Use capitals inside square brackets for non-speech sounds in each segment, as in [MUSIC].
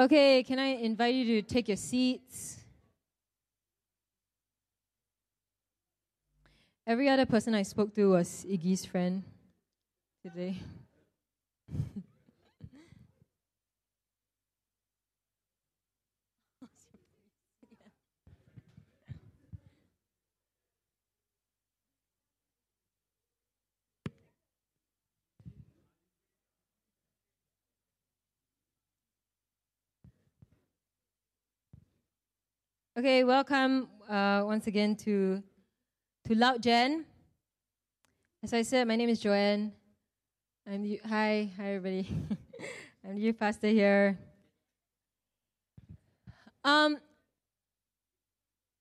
Okay, can I invite you to take your seats? Every other person I spoke to was Iggy's friend today. [LAUGHS] Okay, welcome uh, once again to to Loud Gen. As I said, my name is Joanne. I'm hi, hi everybody. [LAUGHS] I'm the youth pastor here. Um,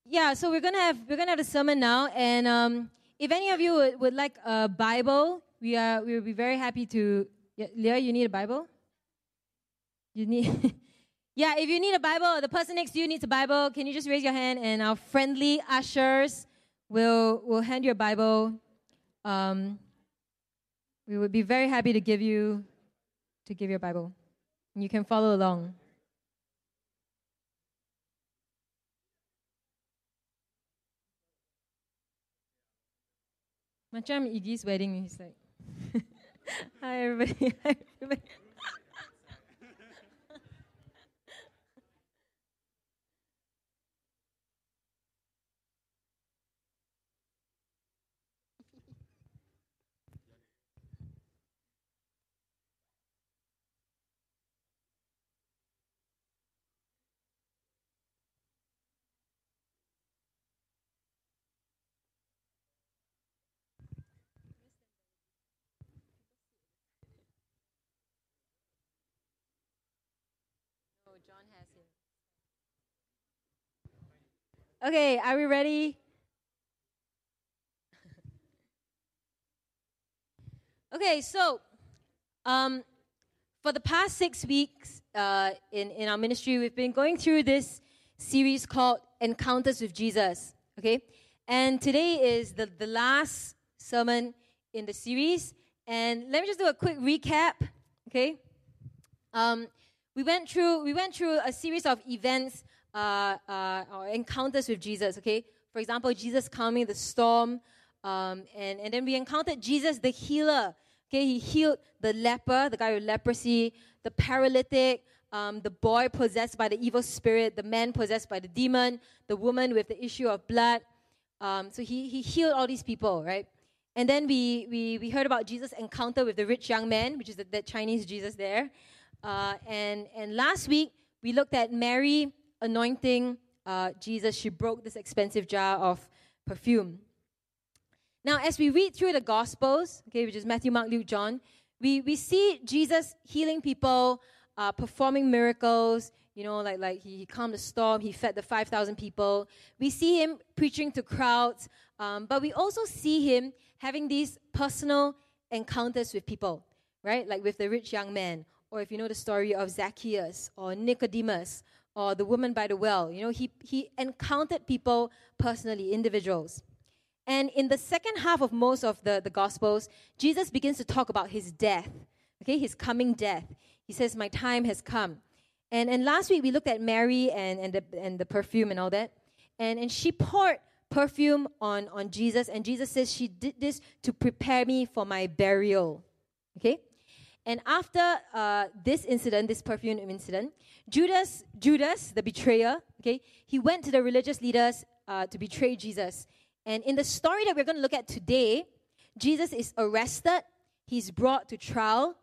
yeah, so we're gonna have we're gonna have a sermon now, and um, if any of you would, would like a Bible, we are we will be very happy to. Yeah, Leah, you need a Bible. You need. [LAUGHS] Yeah, if you need a Bible, the person next to you needs a Bible, can you just raise your hand and our friendly ushers will, will hand you a Bible. Um, we would be very happy to give you to give you a Bible. You can follow along. Macam Iggy's wedding, he's like, [LAUGHS] Hi everybody. [LAUGHS] Hi everybody. Okay, are we ready? okay, so um, for the past six weeks uh, in, in our ministry, we've been going through this series called Encounters with Jesus. Okay, and today is the, the last sermon in the series. And let me just do a quick recap. Okay. Um, we went through we went through a series of events uh, uh, encounters with Jesus. Okay, for example, Jesus calming the storm, um, and and then we encountered Jesus the healer. Okay, he healed the leper, the guy with leprosy, the paralytic, um, the boy possessed by the evil spirit, the man possessed by the demon, the woman with the issue of blood. Um, so he he healed all these people, right? And then we, we, we heard about Jesus' encounter with the rich young man, which is the, that Chinese Jesus there. Uh, and, and last week, we looked at Mary anointing uh, Jesus. She broke this expensive jar of perfume. Now, as we read through the Gospels, okay, which is Matthew, Mark, Luke, John, we, we see Jesus healing people, uh, performing miracles. You know, like, like he calmed the storm, he fed the 5,000 people. We see him preaching to crowds, um, but we also see him having these personal encounters with people, right? Like with the rich young man, or if you know the story of Zacchaeus or Nicodemus or the woman by the well, you know, he, he encountered people personally, individuals. And in the second half of most of the, the Gospels, Jesus begins to talk about his death, okay, his coming death. He says, My time has come. And, and last week we looked at Mary and, and, the, and the perfume and all that. And, and she poured perfume on, on Jesus, and Jesus says, She did this to prepare me for my burial. Okay? And after uh, this incident, this perfume incident, Judas, Judas, the betrayer, okay, he went to the religious leaders uh, to betray Jesus. And in the story that we're going to look at today, Jesus is arrested, he's brought to trial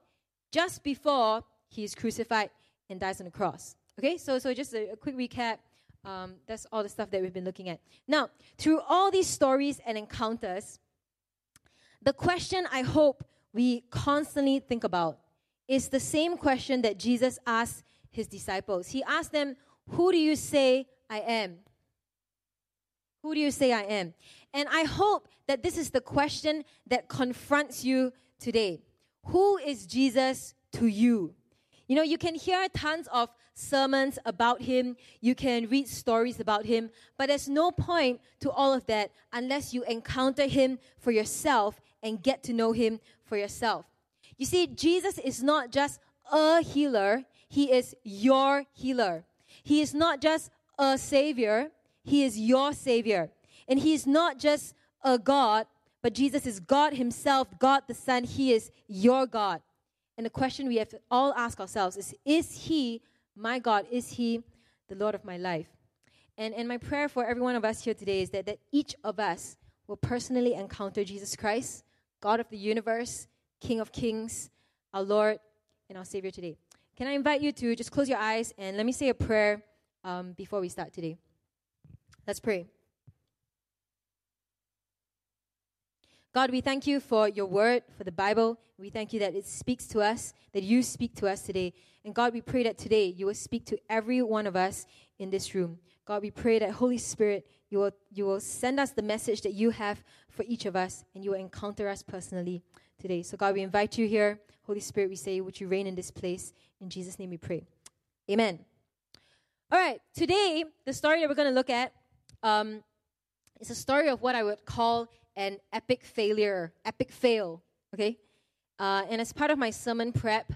just before he is crucified and dies on the cross. Okay, so, so just a, a quick recap. Um, that's all the stuff that we've been looking at. Now, through all these stories and encounters, the question I hope we constantly think about is the same question that Jesus asked his disciples. He asked them, Who do you say I am? Who do you say I am? And I hope that this is the question that confronts you today. Who is Jesus to you? You know, you can hear tons of sermons about him, you can read stories about him, but there's no point to all of that unless you encounter him for yourself and get to know him for yourself. You see, Jesus is not just a healer, He is your healer. He is not just a savior, He is your savior. And He is not just a God, but Jesus is God Himself, God the Son. He is your God. And the question we have to all ask ourselves is Is He my God? Is He the Lord of my life? And, and my prayer for every one of us here today is that, that each of us will personally encounter Jesus Christ, God of the universe, King of kings, our Lord, and our Savior today. Can I invite you to just close your eyes and let me say a prayer um, before we start today? Let's pray. God, we thank you for your word, for the Bible. We thank you that it speaks to us, that you speak to us today. And God, we pray that today you will speak to every one of us in this room. God, we pray that Holy Spirit, you will, you will send us the message that you have for each of us, and you will encounter us personally today. So, God, we invite you here. Holy Spirit, we say, would you reign in this place? In Jesus' name we pray. Amen. All right, today, the story that we're going to look at um, is a story of what I would call an epic failure, epic fail, okay? Uh, and as part of my sermon prep,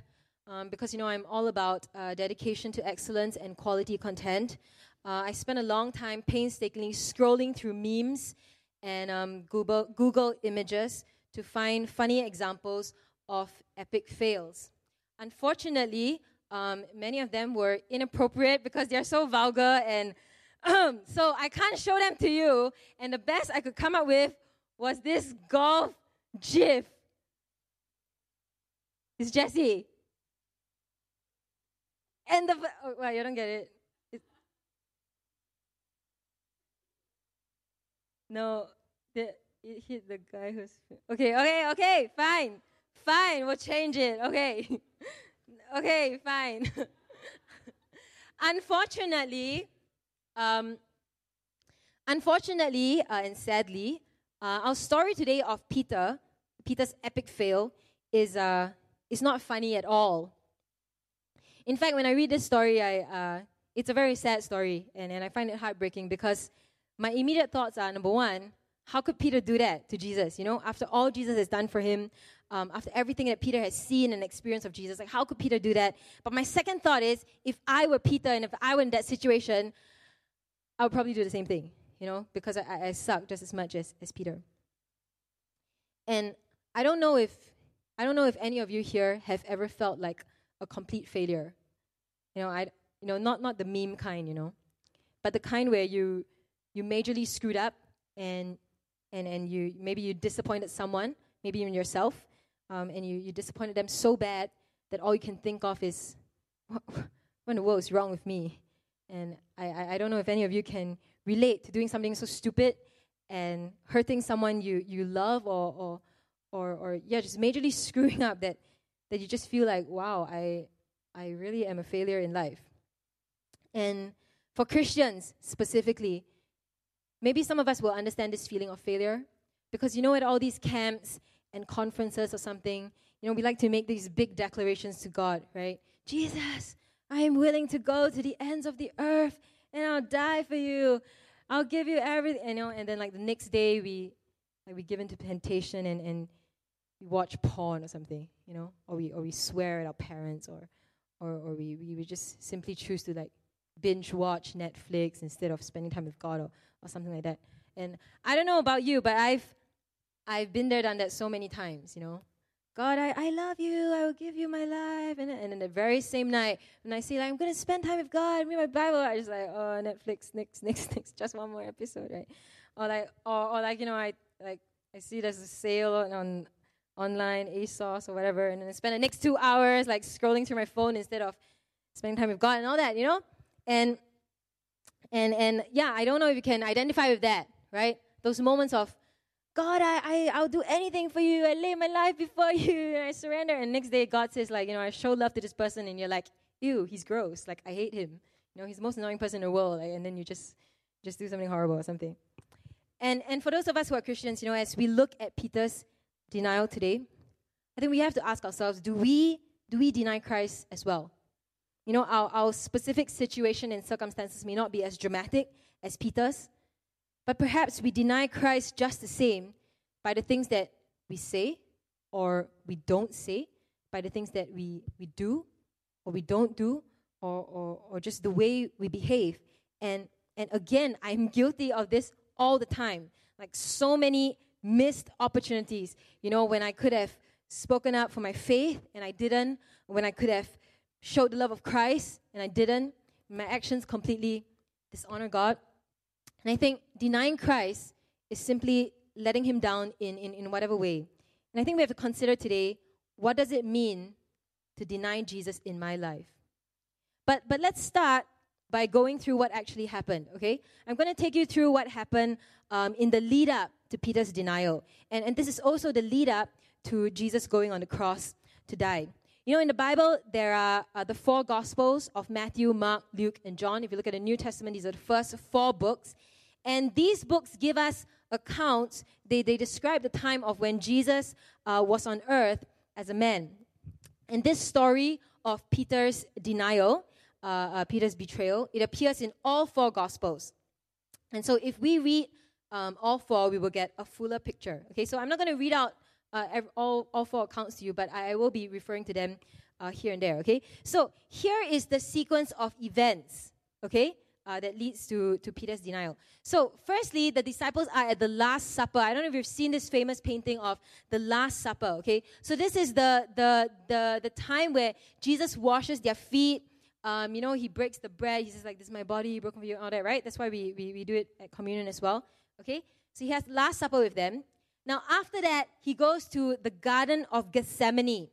um, because you know I'm all about uh, dedication to excellence and quality content, uh, I spent a long time painstakingly scrolling through memes and um, Google, Google images to find funny examples of epic fails. Unfortunately, um, many of them were inappropriate because they're so vulgar and [CLEARS THROAT] so I can't show them to you. And the best I could come up with was this golf gif. It's Jesse. And the oh, well, you don't get it. No, the, it hit the guy who's okay. Okay, okay, fine, fine. We'll change it. Okay, [LAUGHS] okay, fine. [LAUGHS] Unfortunately, um, unfortunately uh, and sadly, uh, our story today of Peter, Peter's epic fail, is, uh, is not funny at all. In fact, when I read this story, I, uh, it's a very sad story, and, and I find it heartbreaking because my immediate thoughts are number one, how could Peter do that to Jesus? You know, after all Jesus has done for him, um, after everything that Peter has seen and experienced of Jesus, like how could Peter do that? But my second thought is, if I were Peter and if I were in that situation, I would probably do the same thing you know, because I, I suck just as much as, as Peter. And I don't know if I don't know if any of you here have ever felt like a complete failure. You know, I you know, not not the meme kind, you know, but the kind where you you majorly screwed up and and and you maybe you disappointed someone, maybe even yourself, um, and you you disappointed them so bad that all you can think of is [LAUGHS] what, what in the world is wrong with me? And I, I, I don't know if any of you can relate to doing something so stupid and hurting someone you, you love or, or, or, or yeah, just majorly [LAUGHS] screwing up that, that you just feel like, wow, I, I really am a failure in life. And for Christians specifically, maybe some of us will understand this feeling of failure because you know, at all these camps and conferences or something, you know, we like to make these big declarations to God, right? Jesus, I am willing to go to the ends of the earth and I'll die for you. I'll give you everything, you know. And then like the next day, we like we give into temptation and and we watch porn or something, you know, or we or we swear at our parents, or or or we we, we just simply choose to like binge watch Netflix instead of spending time with God or or something like that. And I don't know about you, but I've I've been there, done that so many times, you know. God, I, I love you. I will give you my life. And, and then the very same night, when I say, like, I'm going to spend time with God, read my Bible, I just like, oh, Netflix, next, next, next, just one more episode, right? Or like, or, or like, you know, I like, I see there's a sale on, on online, ASOS or whatever, and then I spend the next two hours like scrolling through my phone instead of spending time with God and all that, you know? And and and yeah, I don't know if you can identify with that, right? Those moments of God, I, I, I'll do anything for you. I lay my life before [LAUGHS] you. And I surrender. And next day, God says, like, you know, I show love to this person. And you're like, ew, he's gross. Like, I hate him. You know, he's the most annoying person in the world. Like, and then you just, just do something horrible or something. And, and for those of us who are Christians, you know, as we look at Peter's denial today, I think we have to ask ourselves, do we, do we deny Christ as well? You know, our, our specific situation and circumstances may not be as dramatic as Peter's, but perhaps we deny Christ just the same by the things that we say or we don't say, by the things that we, we do or we don't do, or, or, or just the way we behave. And, and again, I'm guilty of this all the time. Like so many missed opportunities. You know, when I could have spoken up for my faith and I didn't, when I could have showed the love of Christ and I didn't, my actions completely dishonor God. And I think denying Christ is simply letting him down in, in, in whatever way. And I think we have to consider today what does it mean to deny Jesus in my life? But, but let's start by going through what actually happened, okay? I'm going to take you through what happened um, in the lead up to Peter's denial. And, and this is also the lead up to Jesus going on the cross to die. You know, in the Bible, there are uh, the four Gospels of Matthew, Mark, Luke, and John. If you look at the New Testament, these are the first four books. And these books give us accounts, they, they describe the time of when Jesus uh, was on earth as a man. And this story of Peter's denial, uh, uh, Peter's betrayal, it appears in all four Gospels. And so if we read um, all four, we will get a fuller picture. Okay, so I'm not going to read out uh, all, all four accounts to you, but I, will be referring to them uh, here and there. Okay, so here is the sequence of events. Okay, uh, that leads to, to Peter's denial. So, firstly, the disciples are at the Last Supper. I don't know if you've seen this famous painting of the Last Supper, okay? So, this is the, the, the, the time where Jesus washes their feet. Um, you know, he breaks the bread. He says, like, this is my body broken for you, all that, right? That's why we, we, we do it at communion as well, okay? So, he has Last Supper with them. Now, after that, he goes to the Garden of Gethsemane,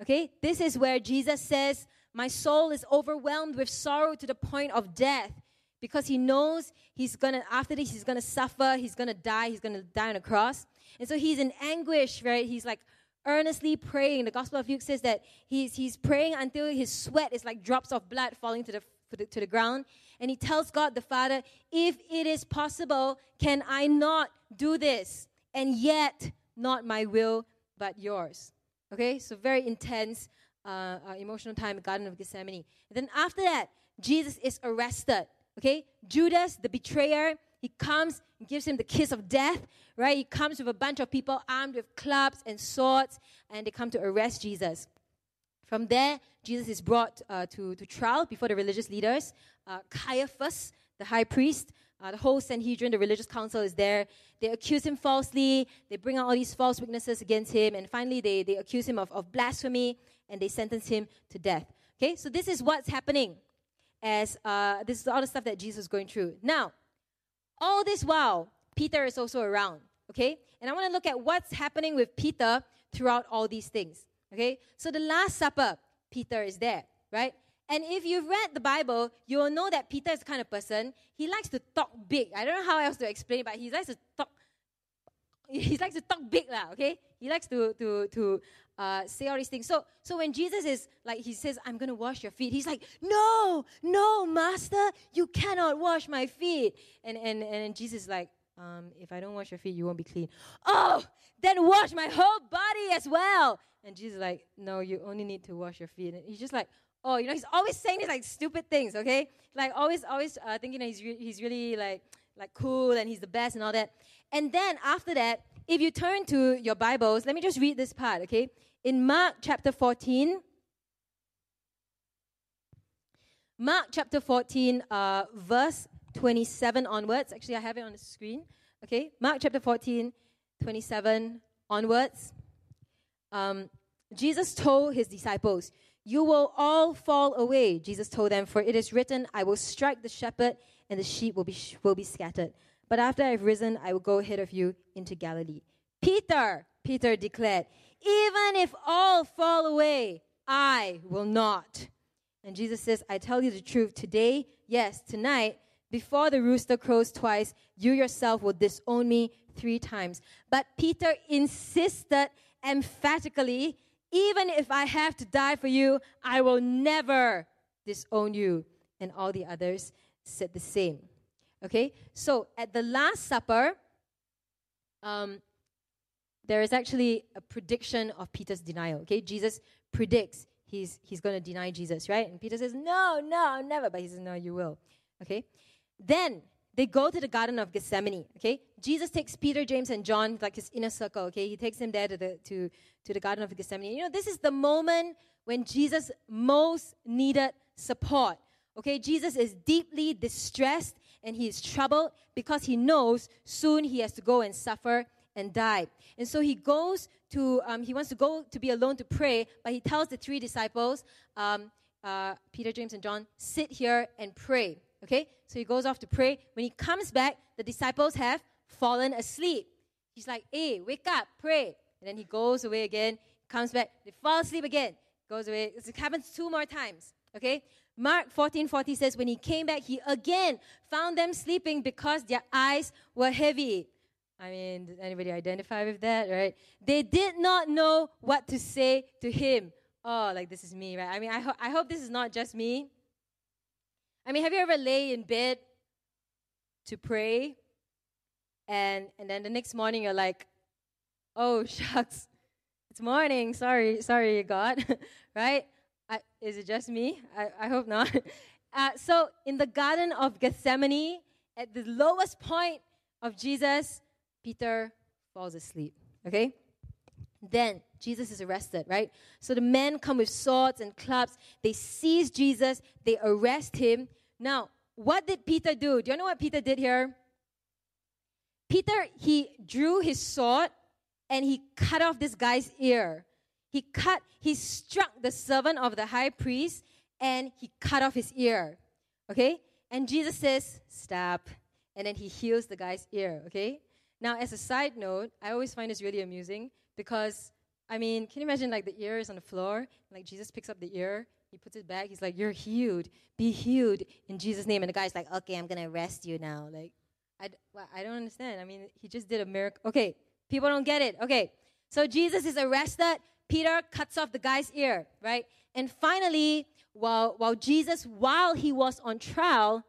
okay? This is where Jesus says, my soul is overwhelmed with sorrow to the point of death because he knows he's gonna after this he's gonna suffer he's gonna die he's gonna die on a cross. And so he's in anguish right? He's like earnestly praying. The gospel of luke says that he's, he's praying until his sweat is like drops of blood falling to the, the to the ground. And he tells god the father if it is possible can i not do this and yet not my will but yours okay so very intense uh, uh, emotional time garden of gethsemane and then after that jesus is arrested Okay? Judas, the betrayer, he comes and gives him the kiss of death, right? He comes with a bunch of people armed with clubs and swords, and they come to arrest Jesus. From there, Jesus is brought uh, to, to trial before the religious leaders. Uh, Caiaphas, the high priest, uh, the whole Sanhedrin, the religious council is there. They accuse him falsely. They bring out all these false witnesses against him. And finally, they, they accuse him of, of blasphemy and they sentence him to death. Okay, so this is what's happening as uh, this is all the stuff that Jesus is going through. Now, all this while, Peter is also around, okay? And I want to look at what's happening with Peter throughout all these things, okay? So the Last Supper, Peter is there, right? And if you've read the Bible, you'll know that Peter is the kind of person, he likes to talk big. I don't know how else to explain it, but he likes to talk [LAUGHS] he likes to talk big lah, okay? He likes to to to uh, say all these things. So so when Jesus is like he says, I'm gonna wash your feet, he's like, No, no, master, you cannot wash my feet. And and and Jesus is like, um, if I don't wash your feet, you won't be clean. Oh, then wash my whole body as well. And Jesus is like, No, you only need to wash your feet. And he's just like, Oh, you know, he's always saying these like stupid things, okay? Like always, always uh, thinking that he's re- he's really like like cool and he's the best and all that. And then after that, if you turn to your Bibles, let me just read this part, okay? In Mark chapter 14, Mark chapter 14, uh, verse 27 onwards. Actually, I have it on the screen. Okay, Mark chapter 14, 27 onwards. Um, Jesus told his disciples, You will all fall away. Jesus told them, For it is written, I will strike the shepherd, and the sheep will be, will be scattered. But after I've risen, I will go ahead of you into Galilee. Peter, Peter declared, even if all fall away, I will not. And Jesus says, I tell you the truth, today, yes, tonight, before the rooster crows twice, you yourself will disown me three times. But Peter insisted emphatically, even if I have to die for you, I will never disown you. And all the others said the same. Okay, so at the Last Supper, um, there is actually a prediction of Peter's denial. Okay, Jesus predicts he's he's going to deny Jesus, right? And Peter says, "No, no, never." But he says, "No, you will." Okay. Then they go to the Garden of Gethsemane. Okay, Jesus takes Peter, James, and John, like his inner circle. Okay, he takes them there to the to to the Garden of Gethsemane. You know, this is the moment when Jesus most needed support. Okay, Jesus is deeply distressed and he is troubled because he knows soon he has to go and suffer and die. And so he goes to, um, he wants to go to be alone to pray, but he tells the three disciples, um, uh, Peter, James, and John, sit here and pray. Okay? So he goes off to pray. When he comes back, the disciples have fallen asleep. He's like, hey, wake up, pray. And then he goes away again, comes back, they fall asleep again, goes away. It happens two more times. Okay? Mark 14 40 says, When he came back, he again found them sleeping because their eyes were heavy. I mean, does anybody identify with that, right? They did not know what to say to him. Oh, like this is me, right? I mean, I, ho- I hope this is not just me. I mean, have you ever lay in bed to pray and and then the next morning you're like, oh [LAUGHS] shucks, it's morning. Sorry, sorry, God, [LAUGHS] right? I, is it just me? I, I hope not. [LAUGHS] Uh, so in the Garden of Gethsemane, at the lowest point of Jesus, Peter falls asleep. Okay. Then Jesus is arrested, right? So the men come with swords and clubs. They seize Jesus. They arrest him. Now, what did Peter do? Do you know what Peter did here? Peter, he drew his sword and he cut off this guy's ear. He cut, he struck the servant of the high priest and he cut off his ear. Okay? And Jesus says, Stop. And then he heals the guy's ear. Okay? Now, as a side note, I always find this really amusing because, I mean, can you imagine like the ear is on the floor? Like Jesus picks up the ear, he puts it back, he's like, You're healed. Be healed in Jesus' name. And the guy's like, Okay, I'm to arrest you now. Like, I, well, I don't understand. I mean, he just did a miracle. Okay, people don't get it. Okay, so Jesus is arrested. Peter cuts off the guy's ear, right? And finally, while, while Jesus, while he was on trial,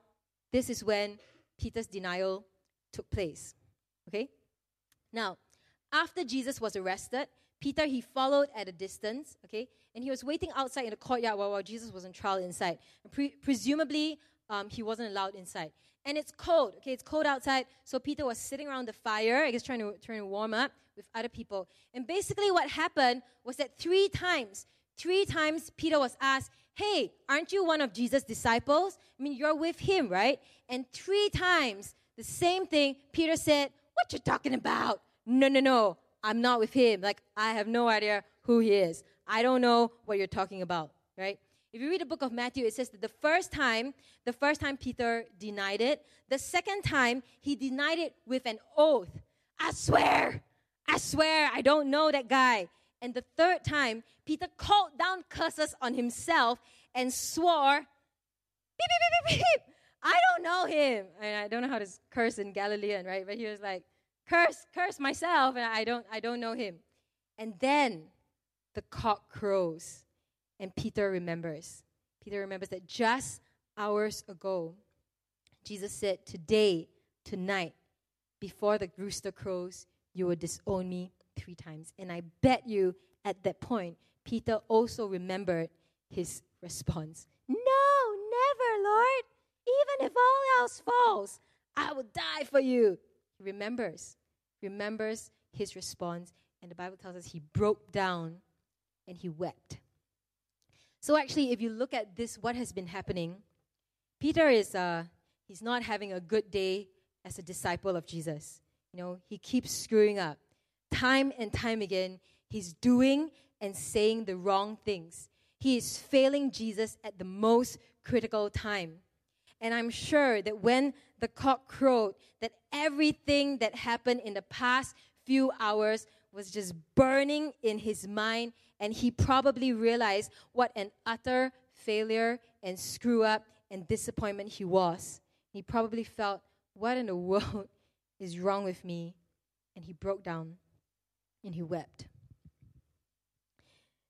this is when Peter's denial took place. Okay? Now, after Jesus was arrested, Peter he followed at a distance, okay, and he was waiting outside in the courtyard while, while Jesus was on trial inside. Pre- presumably, um, he wasn't allowed inside and it's cold. Okay, it's cold outside. So Peter was sitting around the fire, I guess trying to trying to warm up with other people. And basically, what happened was that three times, three times Peter was asked, "Hey, aren't you one of Jesus' disciples? I mean, you're with him, right?" And three times the same thing. Peter said, "What you talking about? No, no, no. I'm not with him. Like I have no idea who he is. I don't know what you're talking about." Right? If you read the book of Matthew, it says that the first time, the first time Peter denied it, the second time he denied it with an oath. I swear, I swear, I don't know that guy. And the third time, Peter called down curses on himself and swore, beep, beep, beep, beep, beep. I don't know him. And I don't know how to curse in Galilean, right? But he was like, curse, curse myself, and I don't, I don't know him. And then the cock crows. And Peter remembers. Peter remembers that just hours ago, Jesus said, Today, tonight, before the rooster crows, you will disown me three times. And I bet you at that point, Peter also remembered his response No, never, Lord. Even if all else falls, I will die for you. He remembers, remembers his response. And the Bible tells us he broke down and he wept. So actually, if you look at this, what has been happening, Peter is uh, he's not having a good day as a disciple of Jesus. You know, he keeps screwing up. Time and time again, he's doing and saying the wrong things. He is failing Jesus at the most critical time. And I'm sure that when the cock crowed, that everything that happened in the past few hours was just burning in his mind and he probably realized what an utter failure and screw up and disappointment he was. He probably felt, What in the [LAUGHS] world is wrong with me? And he broke down and he wept.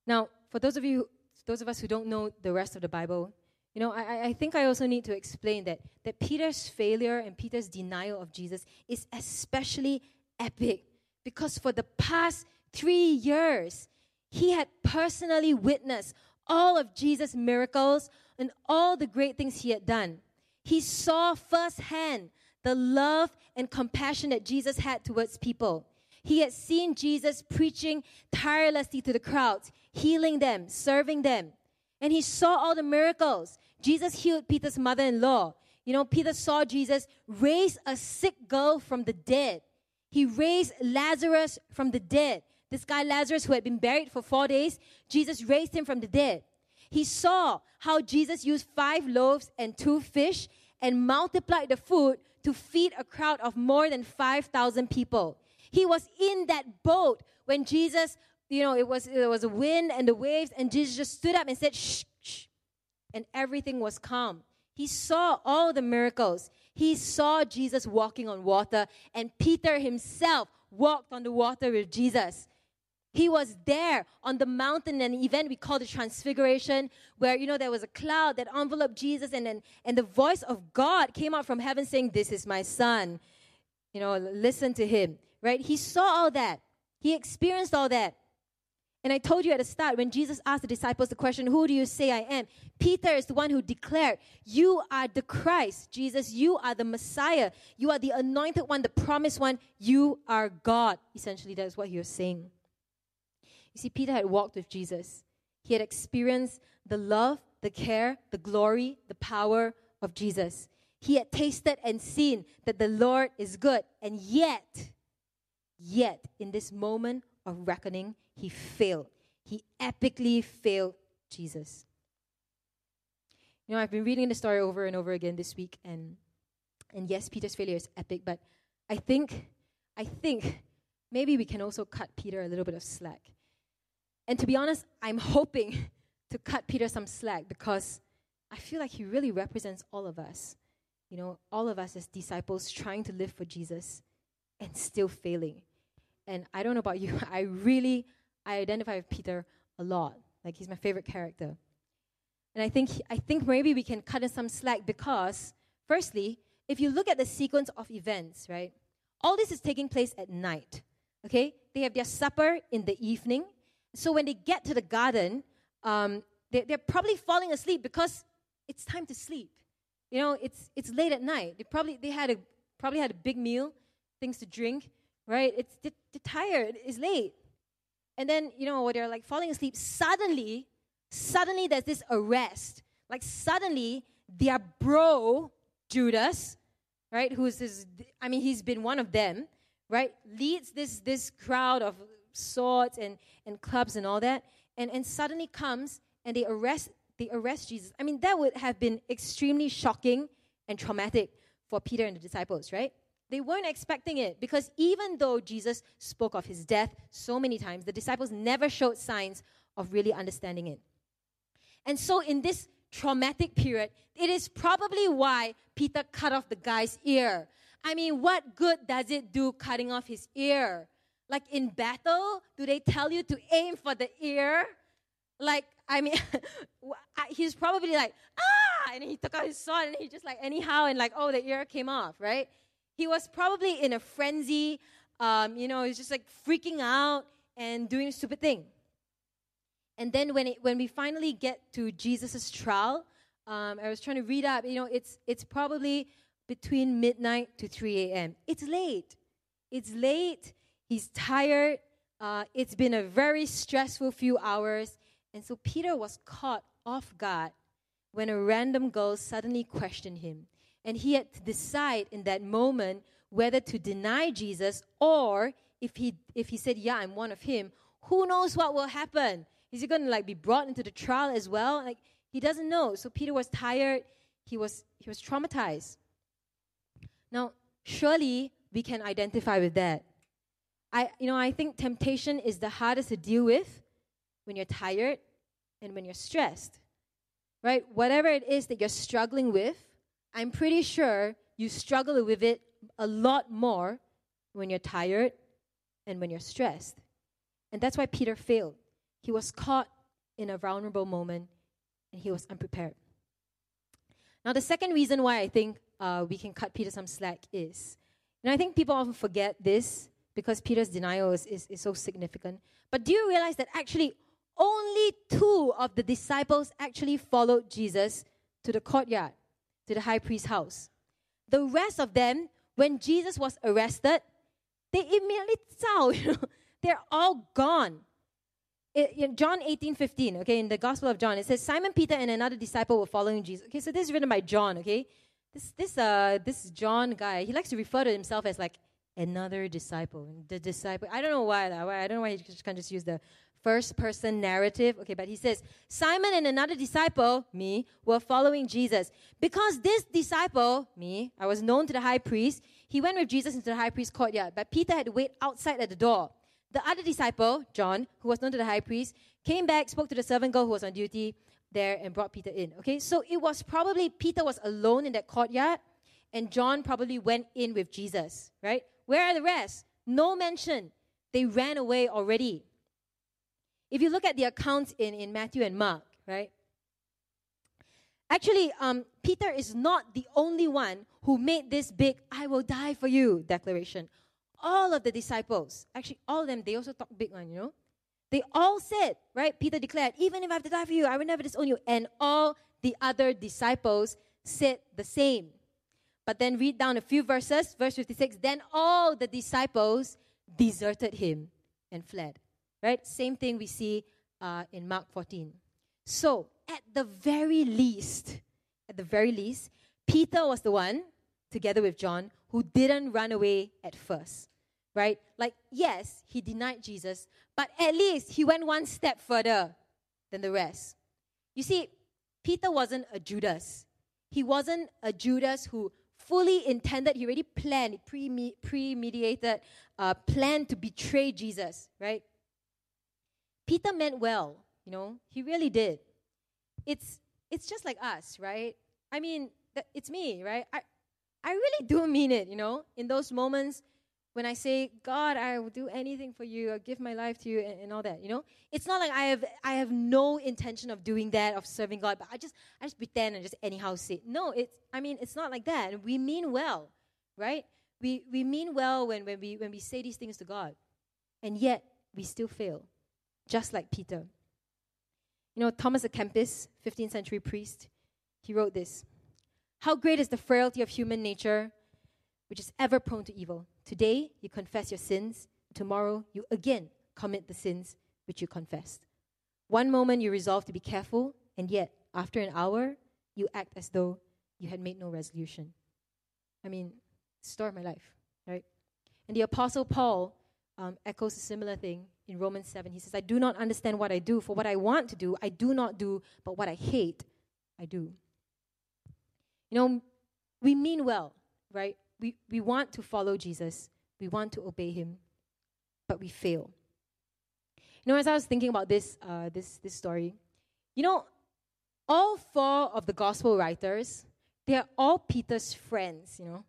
Now, for those of you, those of us who don't know the rest of the Bible, you know, I, I think I also need to explain that, that Peter's failure and Peter's denial of Jesus is especially epic because for the past three years, he had personally witnessed all of Jesus' miracles and all the great things he had done. He saw firsthand the love and compassion that Jesus had towards people. He had seen Jesus preaching tirelessly to the crowds, healing them, serving them. And he saw all the miracles. Jesus healed Peter's mother in law. You know, Peter saw Jesus raise a sick girl from the dead. He raised Lazarus from the dead. This guy, Lazarus, who had been buried for four days, Jesus raised him from the dead. He saw how Jesus used five loaves and two fish and multiplied the food to feed a crowd of more than 5,000 people. He was in that boat when Jesus, you know, it was, it was a wind and the waves, and Jesus just stood up and said, shh, and everything was calm. He saw all the miracles. He saw Jesus walking on water, and Peter himself walked on the water with Jesus. He was there on the mountain, an event we call the Transfiguration, where you know there was a cloud that enveloped Jesus, and then and the voice of God came out from heaven saying, "This is my son." You know, listen to him. Right? He saw all that. He experienced all that. And I told you at the start when Jesus asked the disciples the question, Who do you say I am? Peter is the one who declared, You are the Christ. Jesus, you are the Messiah. You are the anointed one, the promised one. You are God. Essentially, that's what he was saying. You see, Peter had walked with Jesus, he had experienced the love, the care, the glory, the power of Jesus. He had tasted and seen that the Lord is good. And yet, yet, in this moment of reckoning, he failed. He epically failed Jesus. You know, I've been reading the story over and over again this week, and and yes, Peter's failure is epic, but I think, I think maybe we can also cut Peter a little bit of slack. And to be honest, I'm hoping [LAUGHS] to cut Peter some slack because I feel like he really represents all of us. You know, all of us as disciples trying to live for Jesus and still failing. And I don't know about you, [LAUGHS] I really I identify with Peter a lot. Like he's my favorite character. And I think I think maybe we can cut in some slack because firstly, if you look at the sequence of events, right? All this is taking place at night. Okay? They have their supper in the evening so when they get to the garden, um, they, they're probably falling asleep because it's time to sleep. You know, it's it's late at night. They probably they had a probably had a big meal, things to drink, right? It's they're, tired. It's late, and then you know they're like falling asleep. Suddenly, suddenly there's this arrest. Like suddenly, their bro Judas, right? Who's this? I mean, he's been one of them, right? Leads this this crowd of swords and, and clubs and all that. And, and suddenly comes and they arrest, they arrest Jesus. I mean, that would have been extremely shocking and traumatic for Peter and the disciples, right? They weren't expecting it because even though Jesus spoke of his death so many times, the disciples never showed signs of really understanding it. And so, in this traumatic period, it is probably why Peter cut off the guy's ear. I mean, what good does it do cutting off his ear? Like in battle, do they tell you to aim for the ear? Like, I mean, [LAUGHS] he's probably like, ah, and he took out his sword and he just like, anyhow, and like, oh, the ear came off, right? He was probably in a frenzy, um, you know, he's just like freaking out and doing a stupid thing. And then when, it, when we finally get to Jesus' trial, um, I was trying to read up, you know, it's, it's probably between midnight to 3 a.m. It's late. It's late. He's tired. Uh, it's been a very stressful few hours. And so Peter was caught off guard when a random girl suddenly questioned him. And he had to decide in that moment whether to deny Jesus or if he, if he said, Yeah, I'm one of him, who knows what will happen? Is he going to like be brought into the trial as well? Like he doesn't know. So Peter was tired. He was he was traumatized. Now, surely we can identify with that. I, you know, I think temptation is the hardest to deal with when you're tired and when you're stressed, right? Whatever it is that you're struggling with, I'm pretty sure you struggle with it a lot more when you're tired and when you're stressed. And that's why Peter failed. He was caught in a vulnerable moment and he was unprepared. Now, the second reason why I think uh, we can cut Peter some slack is, and I think people often forget this, because Peter's denial is, is, is so significant. But do you realize that actually only two of the disciples actually followed Jesus to the courtyard, to the high priest's house? The rest of them when Jesus was arrested, they immediately saw, [LAUGHS] you know, they're all gone. It, in John 18, 15, okay, in the Gospel of John, it says, Simon Peter and another disciple were following Jesus. Okay, so this is written by John, okay? This, this, uh, this John guy, he likes to refer to himself as like another disciple. The disciple, I don't know why, why I don't know why he just can't just use the first person narrative. Okay, but he says, Simon and another disciple, me, were following Jesus. Because this disciple, me, I was known to the high priest, he went with Jesus into the high priest's courtyard, but Peter had to wait outside at the door. The other disciple, John, who was known to the high priest, came back, spoke to the servant girl who was on duty there, and brought Peter in. Okay, so it was probably Peter was alone in that courtyard, and John probably went in with Jesus, right? Where are the rest? No mention. They ran away already. If you look at the accounts in, in Matthew and Mark, right? Actually, um, Peter is not the only one who made this big, I will die for you declaration. All of the disciples, actually, all of them, they also talk big one, you know? They all said, right? Peter declared, even if I have to die for you, I will never disown you. And all the other disciples said the same. But then read down a few verses, verse 56. Then all the disciples deserted him and fled. Right? Same thing we see uh, in Mark 14. So, at the very least, at the very least, Peter was the one, together with John, who didn't run away at first. Right? Like, yes, he denied Jesus, but at least he went one step further than the rest. You see, Peter wasn't a Judas. He wasn't a Judas who fully intended, he already planned, pre premeditated, uh, planned to betray Jesus, right? Peter meant well, you know, he really did. It's, it's just like us, right? I mean, it's me, right? I, I really do mean it, you know, in those moments when I say, God, I will do anything for you, I'll give my life to you, and, and, all that, you know? It's not like I have I have no intention of doing that, of serving God, but I just I just pretend and just anyhow say. No, it's I mean it's not like that. We mean well, right? We we mean well when, when we when we say these things to God. And yet we still fail. Just like Peter. You know, Thomas à Kempis, 15th century priest, he wrote this. How great is the frailty of human nature, which is ever prone to evil Today, you confess your sins. Tomorrow, you again commit the sins which you confessed. One moment, you resolve to be careful, and yet, after an hour, you act as though you had made no resolution. I mean, story of my life, right? And the Apostle Paul um, echoes a similar thing in Romans 7. He says, I do not understand what I do, for what I want to do, I do not do, but what I hate, I do. You know, we mean well, right? We, we want to follow Jesus, we want to obey him, but we fail. You know, as I was thinking about this, uh, this, this story, you know, all four of the gospel writers, they are all Peter's friends, you know.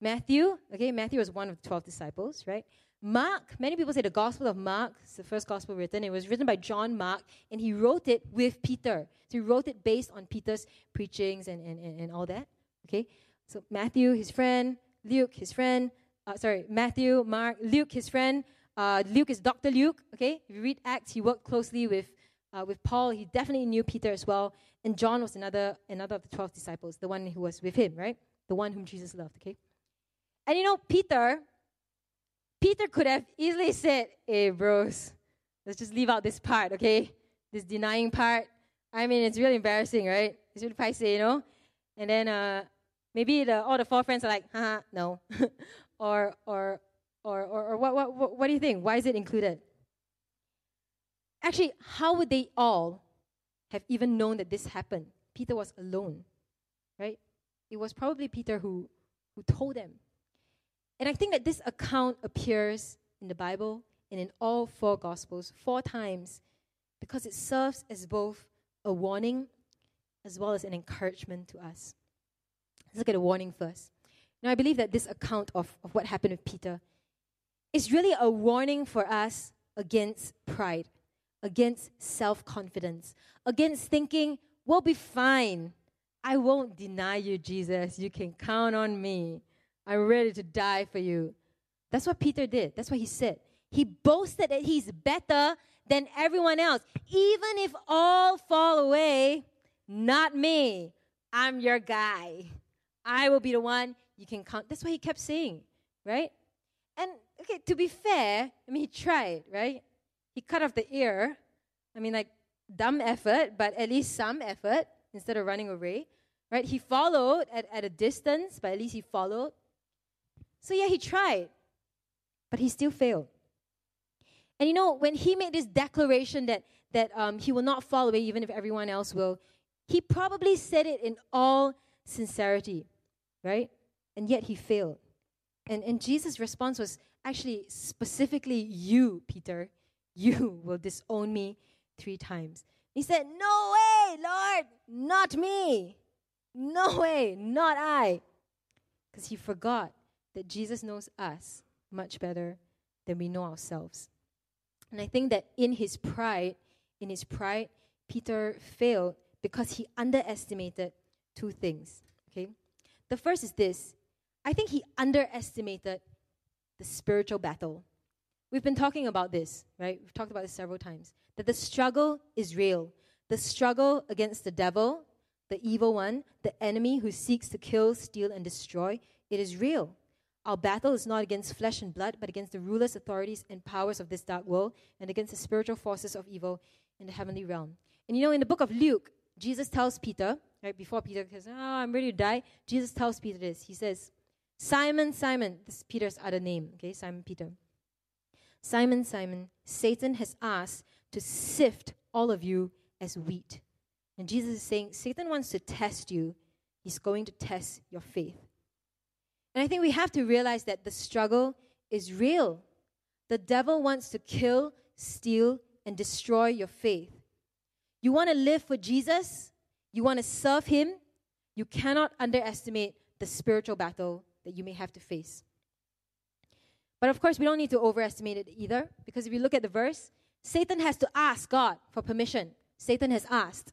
Matthew, okay, Matthew was one of the 12 disciples, right? Mark, many people say the Gospel of Mark is the first gospel written. It was written by John Mark, and he wrote it with Peter. So he wrote it based on Peter's preachings and, and, and, and all that. Okay? So Matthew, his friend, Luke, his friend, uh, sorry, Matthew, Mark, Luke, his friend. Uh, Luke is Dr. Luke, okay? If you read Acts, he worked closely with, uh, with Paul. He definitely knew Peter as well. And John was another, another of the 12 disciples, the one who was with him, right? The one whom Jesus loved, okay? And you know, Peter, Peter could have easily said, hey, bros, let's just leave out this part, okay? This denying part. I mean, it's really embarrassing, right? It's really pricey, you know? And then, uh, Maybe the, all the four friends are like, haha, no. [LAUGHS] or, or, or, or, or what, what, what, what do you think? Why is it included? Actually, how would they all have even known that this happened? Peter was alone, right? It was probably Peter who, who told them. And I think that this account appears in the Bible and in all four Gospels four times because it serves as both a warning as well as an encouragement to us. Let's look at a warning first. Now, I believe that this account of, of what happened with Peter is really a warning for us against pride, against self confidence, against thinking, we'll be fine. I won't deny you, Jesus. You can count on me. I'm ready to die for you. That's what Peter did. That's what he said. He boasted that he's better than everyone else. Even if all fall away, not me. I'm your guy. I will be the one you can count. That's what he kept saying, right? And okay, to be fair, I mean, he tried, right? He cut off the ear. I mean, like, dumb effort, but at least some effort instead of running away, right? He followed at, at a distance, but at least he followed. So, yeah, he tried, but he still failed. And you know, when he made this declaration that, that um, he will not fall away even if everyone else will, he probably said it in all sincerity, right? And yet he failed. And, and Jesus' response was actually specifically, You, Peter, [LAUGHS] you will disown me three times. He said, No way, Lord, not me. No way, not I. Because he forgot that Jesus knows us much better than we know ourselves. And I think that in his pride, in his pride, Peter failed because he underestimated two things. Okay? The first is this I think he underestimated the spiritual battle. We've been talking about this, right? We've talked about this several times. That the struggle is real. The struggle against the devil, the evil one, the enemy who seeks to kill, steal, and destroy, it is real. Our battle is not against flesh and blood, but against the rulers, authorities, and powers of this dark world, and against the spiritual forces of evil in the heavenly realm. And you know, in the book of Luke, Jesus tells Peter, right before Peter says, Oh, I'm ready to die, Jesus tells Peter this. He says, Simon, Simon, this is Peter's other name, okay, Simon Peter. Simon, Simon, Satan has asked to sift all of you as wheat. And Jesus is saying, Satan wants to test you. He's going to test your faith. And I think we have to realize that the struggle is real. The devil wants to kill, steal, and destroy your faith. You want to live for Jesus, you want to serve Him, you cannot underestimate the spiritual battle that you may have to face. But of course, we don't need to overestimate it either, because if you look at the verse, Satan has to ask God for permission. Satan has asked.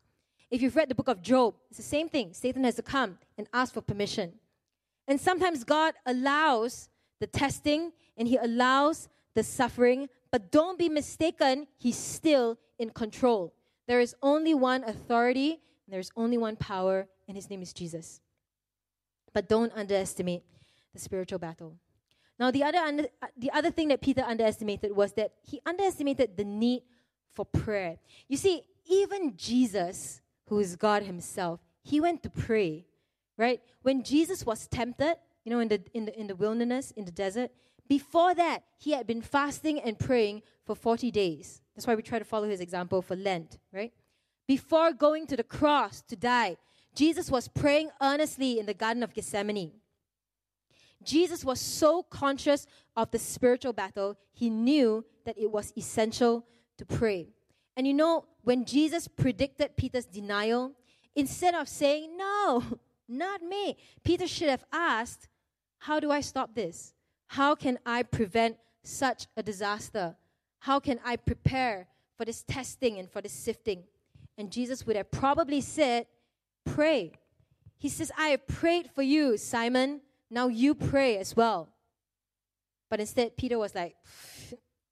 If you've read the book of Job, it's the same thing. Satan has to come and ask for permission. And sometimes God allows the testing and He allows the suffering, but don't be mistaken, He's still in control. There is only one authority, there's only one power, and His name is Jesus. But don't underestimate the spiritual battle. Now, the other, under, uh, the other thing that Peter underestimated was that he underestimated the need for prayer. You see, even Jesus, who is God Himself, He went to pray, right? When Jesus was tempted, you know, in the, in the, in the wilderness, in the desert, before that, He had been fasting and praying for 40 days. That's why we try to follow His example for Lent, right? Before going to the cross to die, Jesus was praying earnestly in the Garden of Gethsemane. Jesus was so conscious of the spiritual battle, he knew that it was essential to pray. And you know, when Jesus predicted Peter's denial, instead of saying, No, [LAUGHS] not me, Peter should have asked, How do I stop this? How can I prevent such a disaster? How can I prepare for this testing and for this sifting? And Jesus would have probably said, Pray. He says, I have prayed for you, Simon. Now you pray as well. But instead, Peter was like,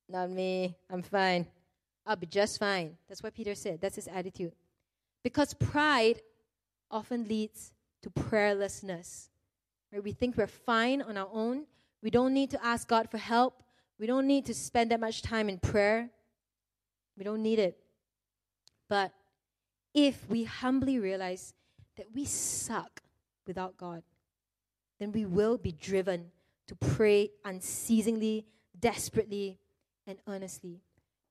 Not me. I'm fine. I'll be just fine. That's what Peter said. That's his attitude. Because pride often leads to prayerlessness. Right? We think we're fine on our own. We don't need to ask God for help. We don't need to spend that much time in prayer. We don't need it. But if we humbly realize that we suck without God, then we will be driven to pray unceasingly, desperately, and earnestly.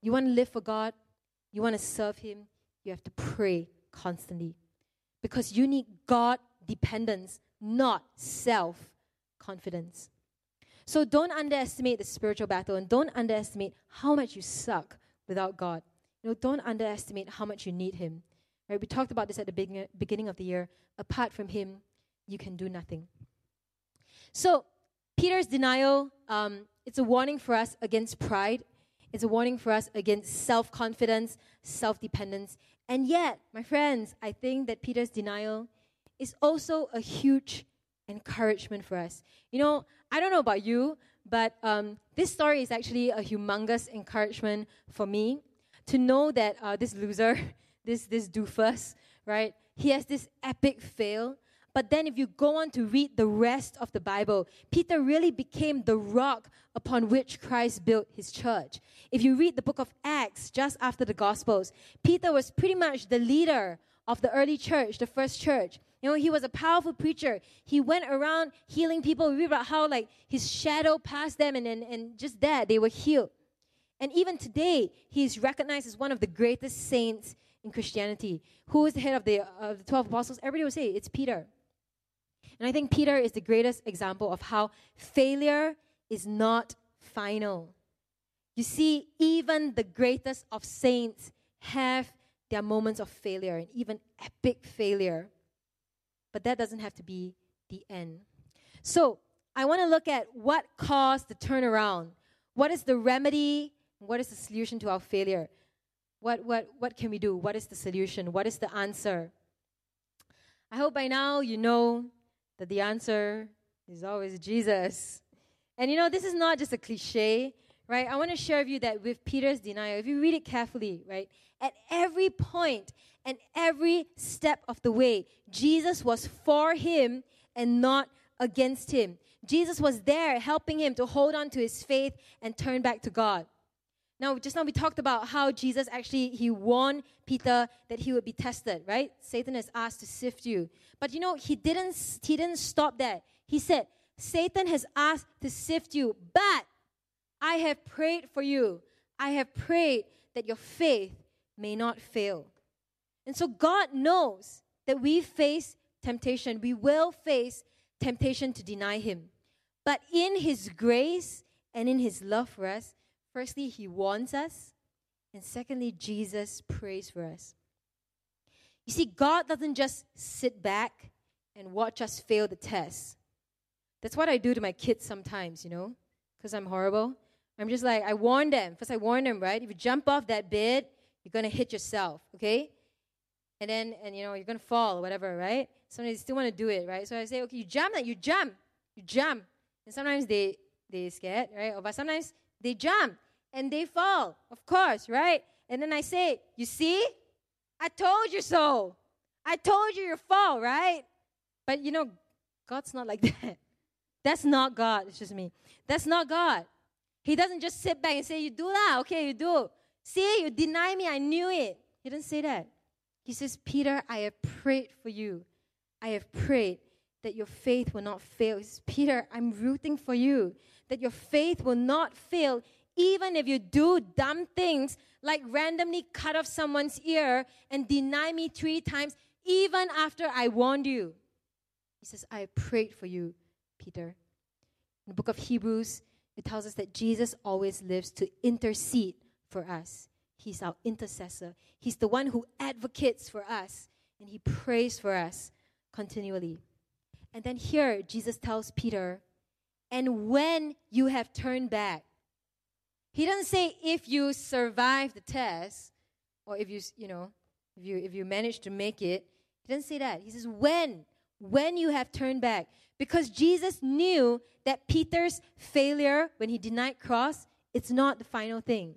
You want to live for God, you want to serve Him, you have to pray constantly. Because you need God dependence, not self confidence. So don't underestimate the spiritual battle and don't underestimate how much you suck without God. You know, don't underestimate how much you need Him. Right? We talked about this at the beginning of the year. Apart from Him, you can do nothing. So, Peter's denial, um, it's a warning for us against pride. It's a warning for us against self confidence, self dependence. And yet, my friends, I think that Peter's denial is also a huge encouragement for us. You know, I don't know about you, but um, this story is actually a humongous encouragement for me to know that uh, this loser, [LAUGHS] this, this doofus, right, he has this epic fail, But then, if you go on to read the rest of the Bible, Peter really became the rock upon which Christ built his church. If you read the book of Acts just after the Gospels, Peter was pretty much the leader of the early church, the first church. You know, he was a powerful preacher. He went around healing people. We read about how like his shadow passed them and, and, and just that, they were healed. And even today, he's recognized as one of the greatest saints in Christianity. Who is the head of the, uh, the 12 apostles? Everybody will say it's Peter. And I think Peter is the greatest example of how failure is not final. You see, even the greatest of saints have their moments of failure and even epic failure. But that doesn't have to be the end. So, I want to look at what caused the turnaround. What is the remedy? What is the solution to our failure? What, what, what can we do? What is the solution? What is the answer? I hope by now you know that the answer is always Jesus. And you know, this is not just a cliche, right? I want to share with you that with Peter's denial, if you read it carefully, right, at every point and every step of the way, Jesus was for him and not against him. Jesus was there helping him to hold on to his faith and turn back to God. Now, just now we talked about how Jesus actually he warned Peter that he would be tested, right? Satan is asked to sift you. But you know, he didn't he didn't stop there. He said, Satan has asked to sift you, but I have prayed for you. I have prayed that your faith may not fail. And so God knows that we face temptation. We will face temptation to deny him. But in his grace and in his love for us, Firstly, he warns us. And secondly, Jesus prays for us. You see, God doesn't just sit back and watch us fail the test. That's what I do to my kids sometimes, you know, because I'm horrible. I'm just like, I warn them. First, I warn them, right? If you jump off that bed, you're going to hit yourself, okay? And then, and you know, you're going to fall or whatever, right? Sometimes they still want to do it, right? So I say, okay, you jump, like, you jump, you jump. And sometimes they, they scared, right? Or, but sometimes they jump and they fall, of course, right? And then I say, You see? I told you so. I told you you fall, right? But you know, God's not like [LAUGHS] that. That's not God. It's just me. That's not God. He doesn't just sit back and say, You do that. Okay, you do. See, you deny me. I knew it. He doesn't say that. He says, Peter, I have prayed for you. I have prayed that your faith will not fail. He says, Peter, I'm rooting for you, that your faith will not fail even if you do dumb things like randomly cut off someone's ear and deny me three times, even after I warned you. He says, I prayed for you, Peter. In the book of Hebrews, it tells us that Jesus always lives to intercede for us. He's our intercessor. He's the one who advocates for us, and he prays for us continually. And then here, Jesus tells Peter, and when you have turned back, he doesn't say if you survive the test or if you, you know, if you if you manage to make it. He doesn't say that. He says when when you have turned back because Jesus knew that Peter's failure when he denied Christ, it's not the final thing.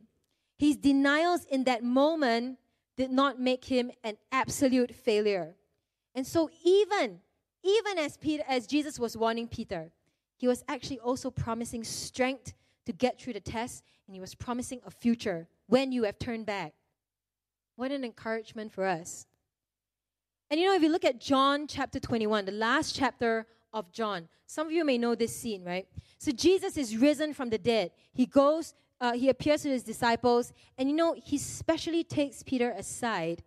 His denials in that moment did not make him an absolute failure. And so even even as Peter as Jesus was warning Peter, he was actually also promising strength to get through the test, and He was promising a future when you have turned back. What an encouragement for us. And you know, if you look at John chapter 21, the last chapter of John, some of you may know this scene, right? So Jesus is risen from the dead. He goes, uh, he appears to his disciples, and you know, he specially takes Peter aside.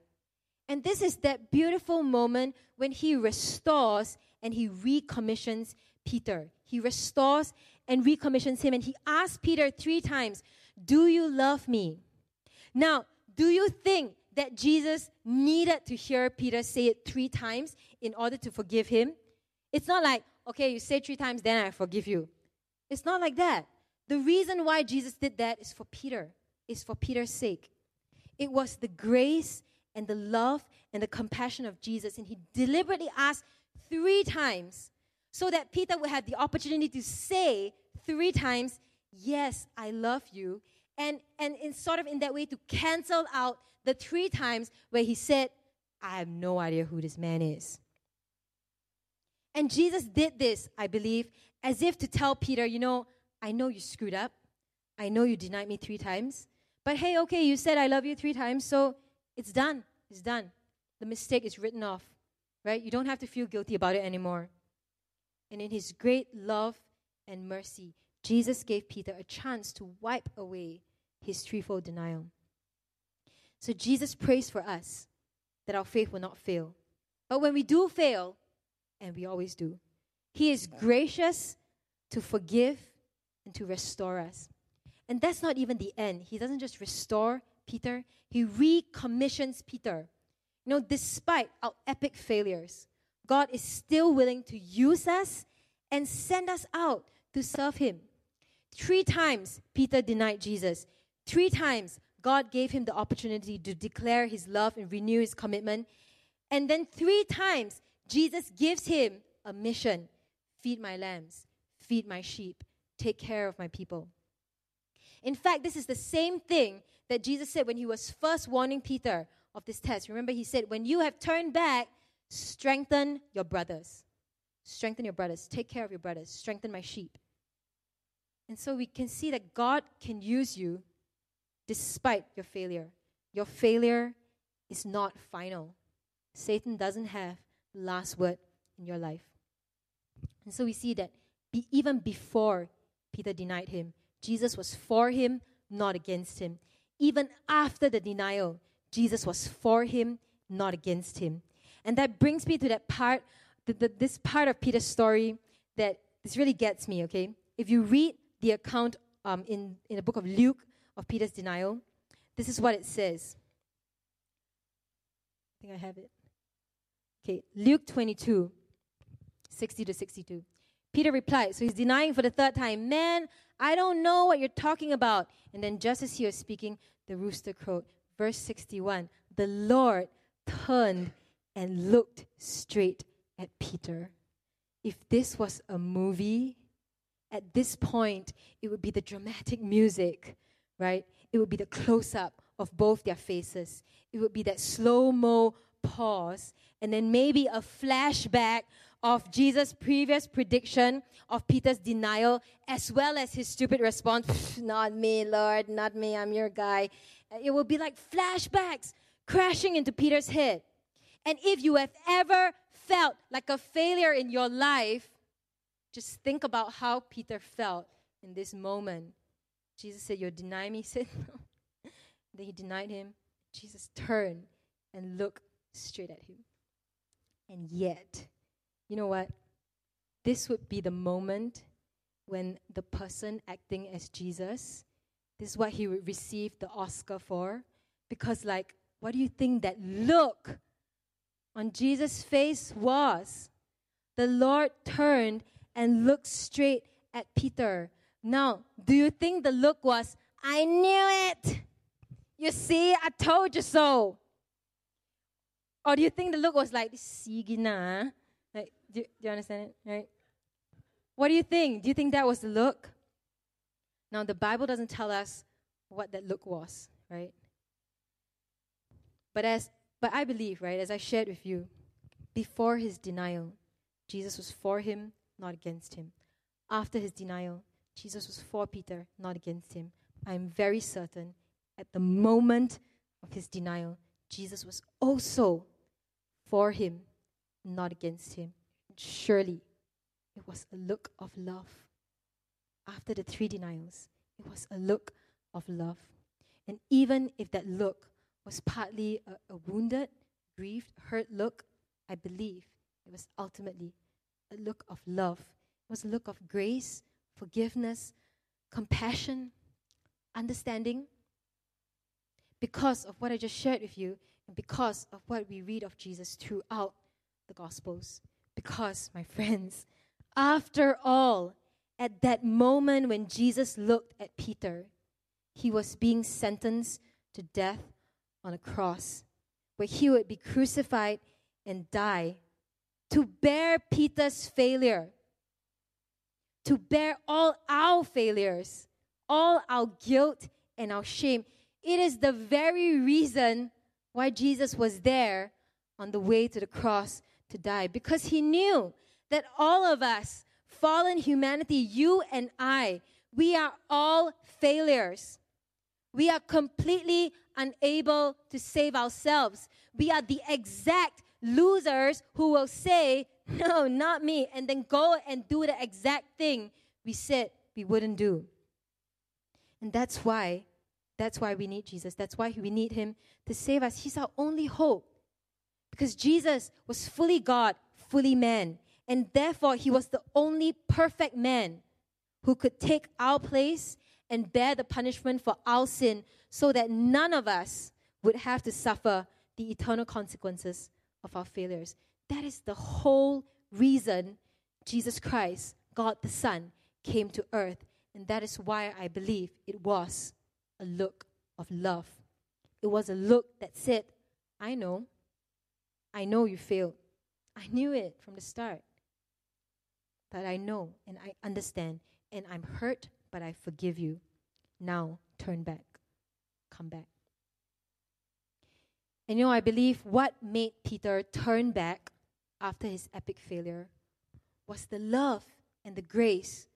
And this is that beautiful moment when he restores and he recommissions Peter. He restores and recommissions him. And he asks Peter three times, Do you love me? Now, do you think that Jesus needed to hear Peter say it three times in order to forgive him? It's not like, okay, you say three times, then I forgive you. It's not like that. The reason why Jesus did that is for Peter, is for Peter's sake. It was the grace and the love and the compassion of Jesus. And he deliberately asked three times so that Peter would have the opportunity to say three times, Yes, I love you. And, and in sort of in that way to cancel out the three times where he said, I have no idea who this man is. And Jesus did this, I believe, as if to tell Peter, you know, I know you screwed up. I know you denied me three times. But hey, okay, you said I love you three times, so it's done. It's done. The mistake is written off, right? You don't have to feel guilty about it anymore. And in his great love and mercy, Jesus gave Peter a chance to wipe away his threefold denial. So Jesus prays for us that our faith will not fail. But when we do fail, and we always do, he is gracious to forgive and to restore us. And that's not even the end. He doesn't just restore Peter, he recommissions Peter. You know, despite our epic failures, God is still willing to use us and send us out to serve him. Three times Peter denied Jesus. Three times God gave him the opportunity to declare his love and renew his commitment. And then three times Jesus gives him a mission feed my lambs, feed my sheep, take care of my people. In fact, this is the same thing that Jesus said when he was first warning Peter of this test. Remember, he said, When you have turned back, strengthen your brothers. Strengthen your brothers. Take care of your brothers. Strengthen my sheep. And so we can see that God can use you despite your failure. Your failure is not final. Satan doesn't have the last word in your life. And so we see that be, even before Peter denied him, Jesus was for him, not against him. Even after the denial, Jesus was for him, not against him. And that brings me to that part, the, the, this part of Peter's story that this really gets me, okay? If you read the account um, in, in the book of Luke of Peter's denial, this is what it says. I think I have it. Okay, Luke 22, 60 to 62. Peter replied, so he's denying for the third time, Man, I don't know what you're talking about. And then, just as he was speaking, the rooster crowed. Verse 61 The Lord turned and looked straight at Peter. If this was a movie, at this point, it would be the dramatic music, right? It would be the close up of both their faces. It would be that slow mo pause, and then maybe a flashback of Jesus' previous prediction of Peter's denial, as well as his stupid response, Not me, Lord, not me, I'm your guy. It will be like flashbacks crashing into Peter's head. And if you have ever felt like a failure in your life, just think about how Peter felt in this moment. Jesus said, You'll deny me? [LAUGHS] Said, No. then he denied him. Jesus turned and looked straight at him. And yet, you know what? This would be the moment when the person acting as Jesus, this is what he would receive the Oscar for. Because, like, what do you think that look on Jesus' face was? The Lord turned and looked straight at Peter. Now, do you think the look was, I knew it? You see, I told you so. Or do you think the look was like, Sigina? Do, do you understand it? Right? What do you think? Do you think that was the look? Now, the Bible doesn't tell us what that look was, right? But as but I believe, right, as I shared with you, before his denial, Jesus was for him, not against him. After his denial, Jesus was for Peter, not against him. I'm very certain at the moment of his denial, Jesus was also for him, not against him. Surely it was a look of love. After the three denials, it was a look of love. And even if that look was partly a, a wounded, grieved, hurt look, I believe it was ultimately a look of love. It was a look of grace, forgiveness, compassion, understanding. Because of what I just shared with you, and because of what we read of Jesus throughout the Gospels. Because, my friends, after all, at that moment when Jesus looked at Peter, he was being sentenced to death on a cross, where he would be crucified and die to bear Peter's failure, to bear all our failures, all our guilt and our shame. It is the very reason why Jesus was there on the way to the cross to die, because he knew that all of us, fallen humanity, you and I, we are all failures. We are completely unable to save ourselves. We are the exact losers who will say, [LAUGHS] No, not me, and then go and do the exact thing we said we wouldn't do. And that's why, that's why we need Jesus. That's why we need Him to save us. He's our only hope. Because Jesus was fully God, fully man. And therefore, He was the only perfect man who could take our place and bear the punishment for our sin so that none of us would have to suffer the eternal consequences of our failures. That is the whole reason Jesus Christ, God the Son, came to earth. And that is why I believe it was a look of love. It was a look that said, I know, I know you failed. I knew it from the start. But I know and I understand and I'm hurt, but I forgive you. Now turn back. Come back. And you know, I believe what made Peter turn back after his epic failure was the love and the grace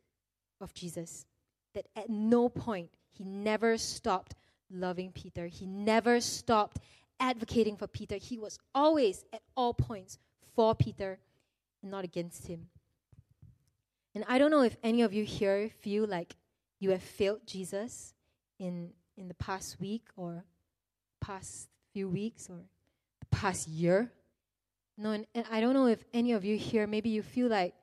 of Jesus. That at no point he never stopped loving Peter, he never stopped advocating for Peter. He was always, at all points, for Peter and not against him. And I don't know if any of you here feel like you have failed Jesus in, in the past week or past few weeks or the past year. No, and, and I don't know if any of you here, maybe you feel like,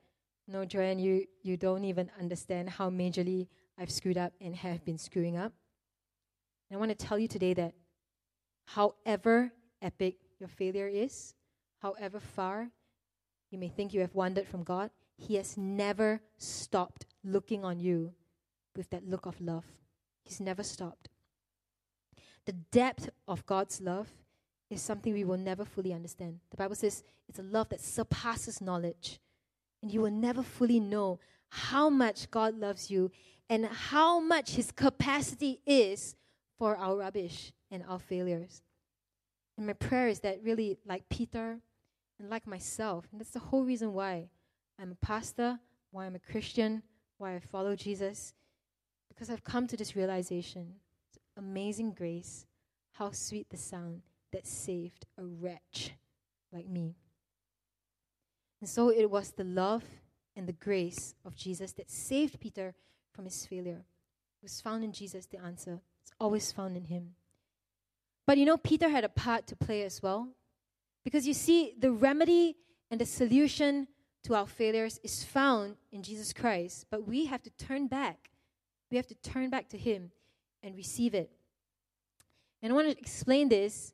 no, Joanne, you, you don't even understand how majorly I've screwed up and have been screwing up. And I want to tell you today that however epic your failure is, however far you may think you have wandered from God, He has never stopped looking on you with that look of love. He's never stopped. The depth of God's love is something we will never fully understand. The Bible says it's a love that surpasses knowledge. And you will never fully know how much God loves you and how much His capacity is for our rubbish and our failures. And my prayer is that really, like Peter and like myself, and that's the whole reason why I'm a pastor, why I'm a Christian, why I follow Jesus, because I've come to this realization amazing grace, how sweet the sound that saved a wretch like me. And so it was the love and the grace of Jesus that saved Peter from his failure. It was found in Jesus, the answer. It's always found in him. But you know, Peter had a part to play as well. Because you see, the remedy and the solution to our failures is found in Jesus Christ. But we have to turn back. We have to turn back to Him and receive it. And I want to explain this.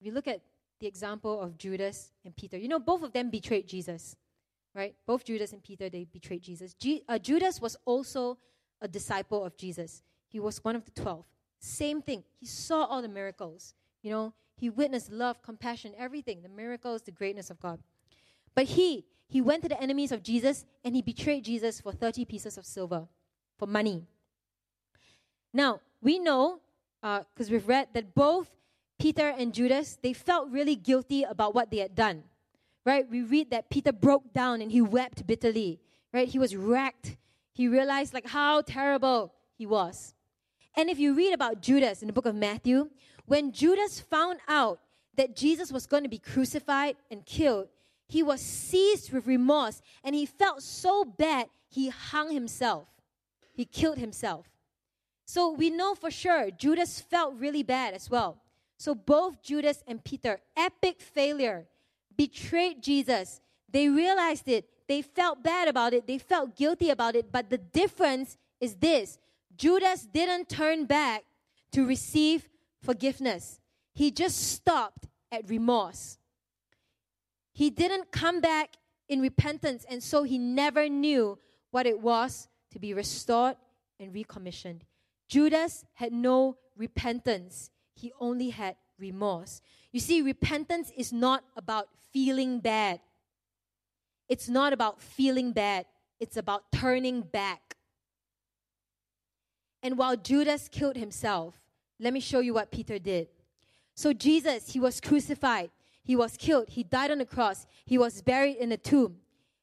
If you look at the example of Judas and Peter, you know, both of them betrayed Jesus, right? Both Judas and Peter, they betrayed Jesus. Uh, Judas was also a disciple of Jesus, he was one of the 12. Same thing. He saw all the miracles. You know, he witnessed love, compassion, everything, the miracles, the greatness of God. But he, he went to the enemies of Jesus and he betrayed Jesus for 30 pieces of silver, for money. Now, we know, because uh, we've read, that both Peter and Judas, they felt really guilty about what they had done. Right? We read that Peter broke down and he wept bitterly. Right? He was wrecked. He realized like how terrible he was. And if you read about Judas in the book of Matthew, when Judas found out that Jesus was going to be crucified and killed, he was seized with remorse and he felt so bad he hung himself. He killed himself. So we know for sure Judas felt really bad as well. So both Judas and Peter, epic failure, betrayed Jesus. They realized it. They felt bad about it. They felt guilty about it. But the difference is this Judas didn't turn back to receive forgiveness, he just stopped at remorse. He didn't come back in repentance, and so he never knew what it was to be restored and recommissioned. Judas had no repentance, he only had remorse. You see, repentance is not about feeling bad. It's not about feeling bad, it's about turning back. And while Judas killed himself, let me show you what Peter did. So, Jesus, he was crucified, he was killed, he died on the cross, he was buried in a tomb.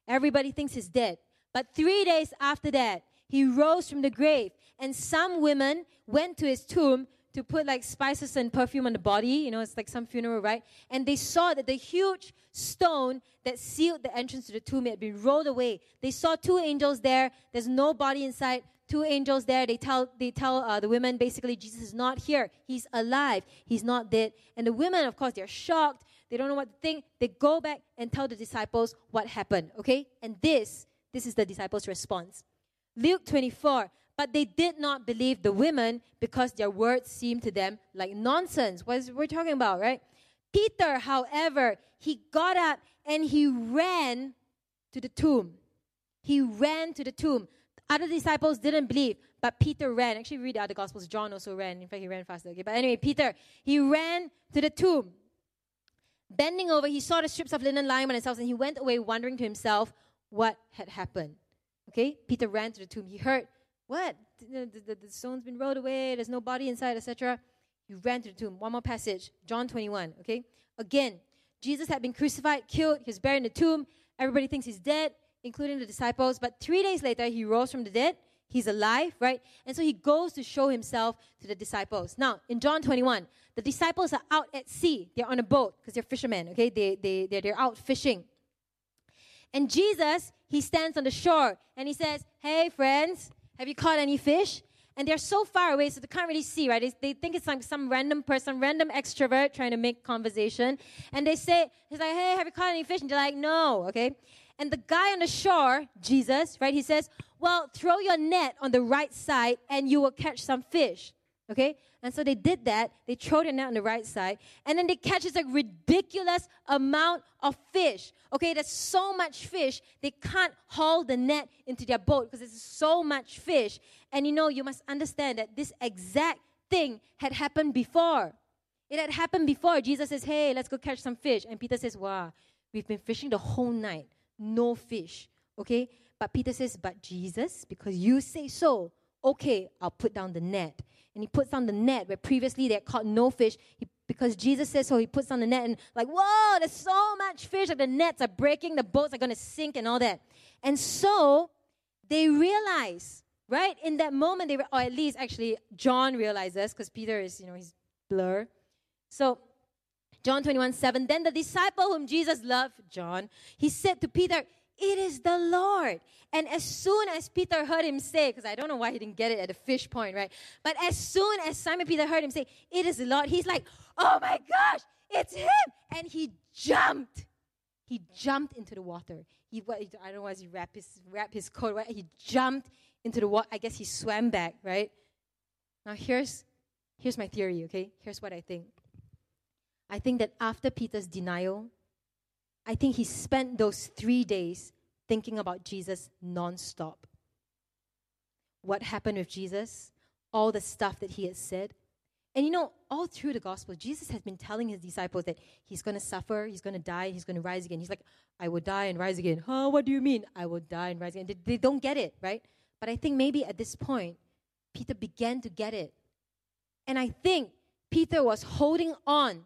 Everybody thinks he's dead. But three days after that, he rose from the grave. And some women went to his tomb to put like spices and perfume on the body. You know, it's like some funeral, right? And they saw that the huge stone that sealed the entrance to the tomb had been rolled away. They saw two angels there. There's no body inside. Two angels there. They tell they tell uh, the women basically Jesus is not here. He's alive. He's not dead. And the women, of course, they're shocked. They don't know what to think. They go back and tell the disciples what happened. Okay, and this this is the disciples' response. Luke 24. But they did not believe the women because their words seemed to them like nonsense. What we're talking about, right? Peter, however, he got up and he ran to the tomb. He ran to the tomb. Other disciples didn't believe, but Peter ran. Actually, read the other Gospels. John also ran. In fact, he ran faster. Okay, but anyway, Peter he ran to the tomb. Bending over, he saw the strips of linen lying on itself, and he went away wondering to himself what had happened. Okay, Peter ran to the tomb. He heard what? The, the, the stone's been rolled away, there's no body inside, etc. You ran to the tomb. One more passage, John 21, okay? Again, Jesus had been crucified, killed, he was buried in the tomb. Everybody thinks he's dead, including the disciples. But three days later, he rose from the dead. He's alive, right? And so he goes to show himself to the disciples. Now, in John 21, the disciples are out at sea. They're on a boat because they're fishermen, okay? They, they, they're, they're out fishing. And Jesus, he stands on the shore and he says, Hey, friends, have you caught any fish? And they're so far away, so they can't really see, right? They, they think it's like some random person, random extrovert trying to make conversation. And they say, he's like, hey, have you caught any fish? And they're like, no, okay? And the guy on the shore, Jesus, right, he says, well, throw your net on the right side and you will catch some fish. Okay? And so they did that. They throw their net on the right side. And then they catch this like ridiculous amount of fish. Okay, there's so much fish, they can't haul the net into their boat because there's so much fish. And you know, you must understand that this exact thing had happened before. It had happened before. Jesus says, Hey, let's go catch some fish. And Peter says, Wow, we've been fishing the whole night. No fish. Okay? But Peter says, But Jesus, because you say so, okay, I'll put down the net and he puts down the net where previously they had caught no fish. He, because Jesus says so, he puts down the net and like, whoa, there's so much fish. Like the nets are breaking, the boats are going to sink and all that. And so they realize, right? In that moment, they, were, or at least actually John realizes, because Peter is, you know, he's blur. So John 21, 7, then the disciple whom Jesus loved, John, he said to Peter, it is the Lord. And as soon as Peter heard him say, because I don't know why he didn't get it at the fish point, right? But as soon as Simon Peter heard him say, It is the Lord, he's like, Oh my gosh, it's him. And he jumped. He jumped into the water. He, I don't know why he wrapped his, wrapped his coat, right? He jumped into the water. I guess he swam back, right? Now here's, here's my theory, okay? Here's what I think. I think that after Peter's denial, I think he spent those three days thinking about Jesus nonstop. What happened with Jesus, all the stuff that he had said. And you know, all through the gospel, Jesus has been telling his disciples that he's going to suffer, he's going to die, he's going to rise again. He's like, I will die and rise again. Huh, what do you mean? I will die and rise again. They, they don't get it, right? But I think maybe at this point, Peter began to get it. And I think Peter was holding on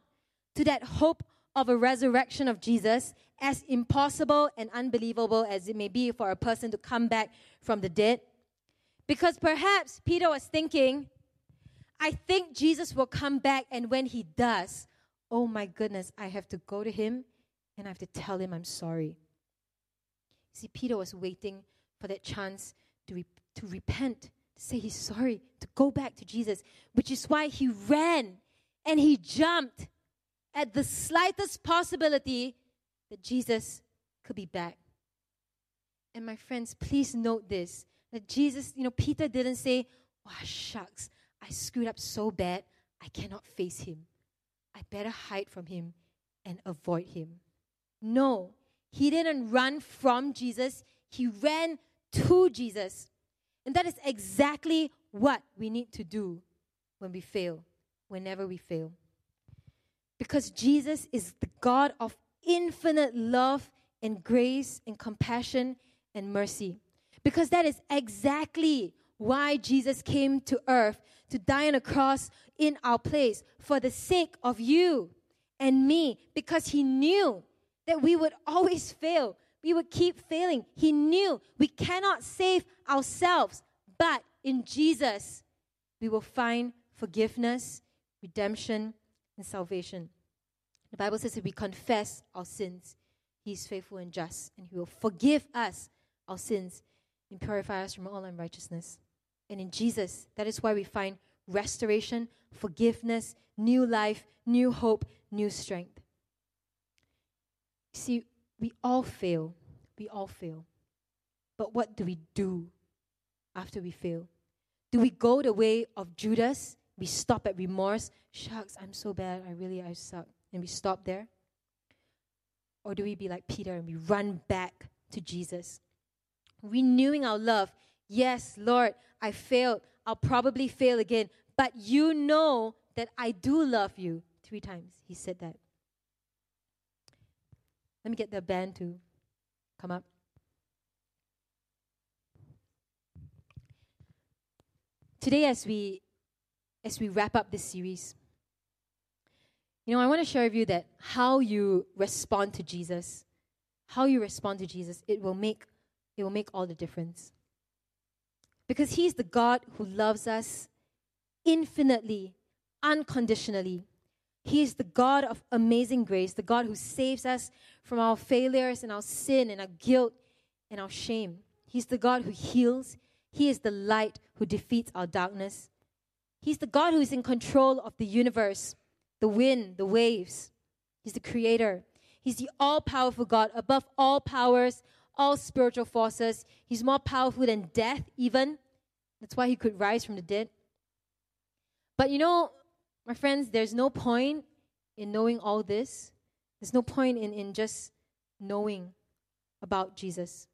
to that hope of a resurrection of Jesus, as impossible and unbelievable as it may be for a person to come back from the dead. Because perhaps Peter was thinking, I think Jesus will come back, and when he does, oh my goodness, I have to go to him and I have to tell him I'm sorry. See, Peter was waiting for that chance to, re- to repent, to say he's sorry, to go back to Jesus, which is why he ran and he jumped at the slightest possibility that Jesus could be back. And my friends, please note this that Jesus, you know, Peter didn't say, Oh, shucks, I screwed up so bad, I cannot face him. I better hide from him and avoid him. No, he didn't run from Jesus, he ran to Jesus. And that is exactly what we need to do when we fail, whenever we fail. Because Jesus is the God of infinite love and grace and compassion and mercy. Because that is exactly why Jesus came to earth to die on a cross in our place for the sake of you and me. Because he knew that we would always fail, we would keep failing. He knew we cannot save ourselves, but in Jesus, we will find forgiveness, redemption, and salvation. The Bible says if we confess our sins, He is faithful and just, and He will forgive us our sins and purify us from all unrighteousness. And in Jesus, that is why we find restoration, forgiveness, new life, new hope, new strength. See, we all fail. We all fail. But what do we do after we fail? Do we go the way of Judas? We stop at remorse. Shucks, I'm so bad. I really, I suck. And we stop there? Or do we be like Peter and we run back to Jesus? Renewing our love. Yes, Lord, I failed. I'll probably fail again. But you know that I do love you. Three times he said that. Let me get the band to come up. Today, as we as we wrap up this series, you know, I want to share with you that how you respond to Jesus, how you respond to Jesus, it will make it will make all the difference. Because he's the God who loves us infinitely, unconditionally. He is the God of amazing grace, the God who saves us from our failures and our sin and our guilt and our shame. He's the God who heals. He is the light who defeats our darkness. He's the God who is in control of the universe, the wind, the waves. He's the creator. He's the all powerful God above all powers, all spiritual forces. He's more powerful than death, even. That's why he could rise from the dead. But you know, my friends, there's no point in knowing all this. There's no point in, in just knowing about Jesus.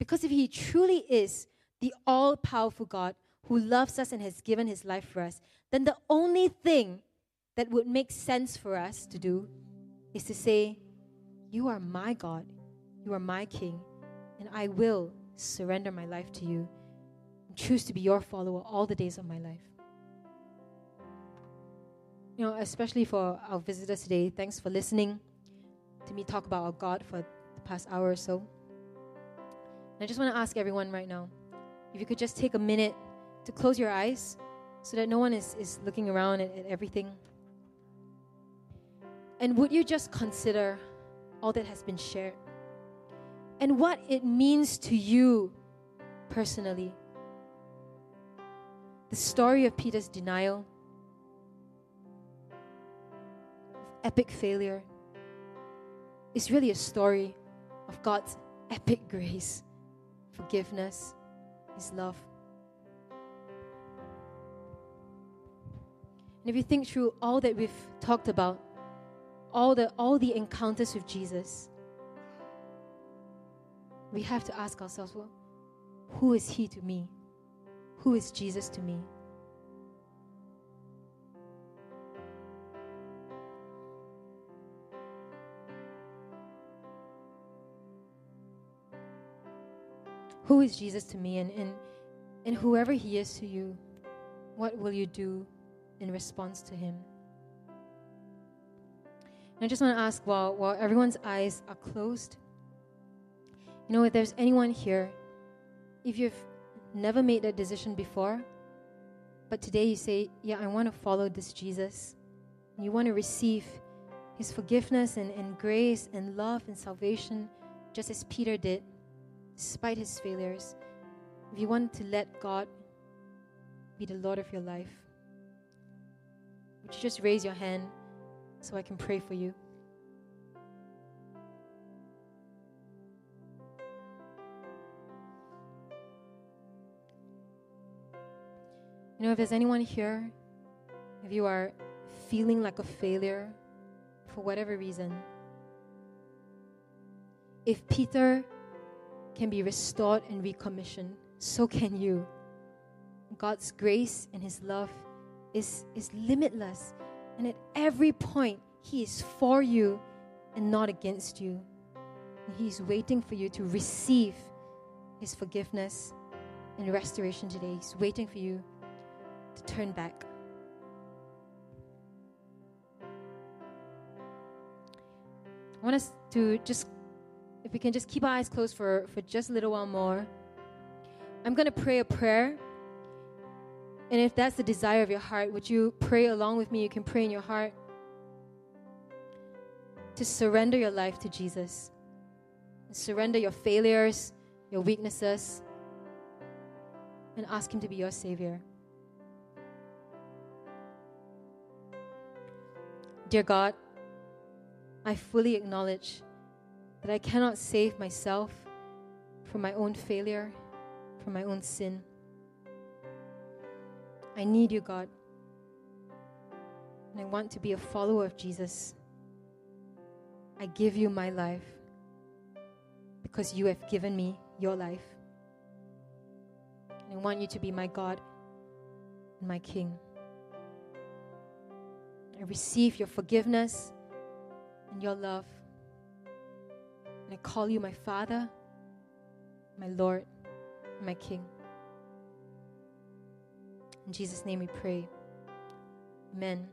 Because if he truly is the all powerful God who loves us and has given his life for us, then the only thing that would make sense for us to do is to say, You are my God, you are my King, and I will surrender my life to you and choose to be your follower all the days of my life. You know, especially for our visitors today, thanks for listening to me talk about our God for the past hour or so. And I just want to ask everyone right now if you could just take a minute to close your eyes so that no one is, is looking around at, at everything. And would you just consider all that has been shared and what it means to you personally? The story of Peter's denial epic failure is really a story of God's epic grace, forgiveness, His love. And if you think through all that we've talked about, all the, all the encounters with Jesus, we have to ask ourselves, well, who is He to me? Who is Jesus to me? Who is Jesus to me? And, and, and whoever he is to you, what will you do in response to him? And I just want to ask while, while everyone's eyes are closed, you know, if there's anyone here, if you've never made that decision before, but today you say, Yeah, I want to follow this Jesus, and you want to receive his forgiveness and, and grace and love and salvation, just as Peter did despite his failures, if you want to let God be the Lord of your life, would you just raise your hand so I can pray for you? You know, if there's anyone here, if you are feeling like a failure for whatever reason, if Peter can be restored and recommissioned, so can you. God's grace and His love is, is limitless. And at every point, He is for you and not against you. He's waiting for you to receive His forgiveness and restoration today. He's waiting for you to turn back. I want us to just if we can just keep our eyes closed for, for just a little while more. I'm going to pray a prayer. And if that's the desire of your heart, would you pray along with me? You can pray in your heart to surrender your life to Jesus. Surrender your failures, your weaknesses, and ask Him to be your Savior. Dear God, I fully acknowledge that I cannot save myself from my own failure, from my own sin. I need you, God. And I want to be a follower of Jesus. I give you my life because you have given me your life. And I want you to be my God and my King. I receive your forgiveness and your love. And I call you my Father, my Lord, my King. In Jesus' name we pray. Amen.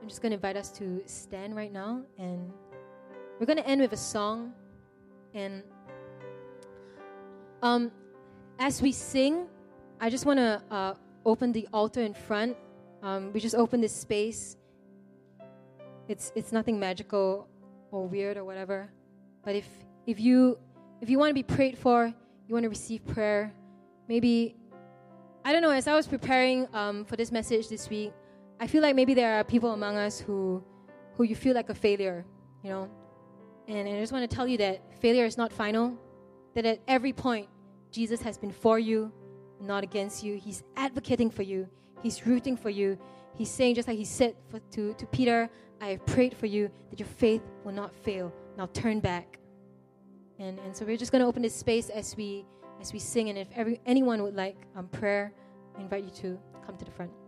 I'm just going to invite us to stand right now and we're going to end with a song. And um, as we sing, I just want to uh, open the altar in front. Um, we just open this space. It's it's nothing magical or weird or whatever. But if if you if you want to be prayed for, you want to receive prayer, maybe I don't know. As I was preparing um, for this message this week, I feel like maybe there are people among us who who you feel like a failure, you know, and, and I just want to tell you that failure is not final, that at every point, Jesus has been for you, not against you. He's advocating for you, He's rooting for you. He's saying, just like He said for, to, to Peter, I have prayed for you that your faith will not fail. Now turn back. And, and so we're just going to open this space as we as we sing. And if every, anyone would like um, prayer, I invite you to come to the front.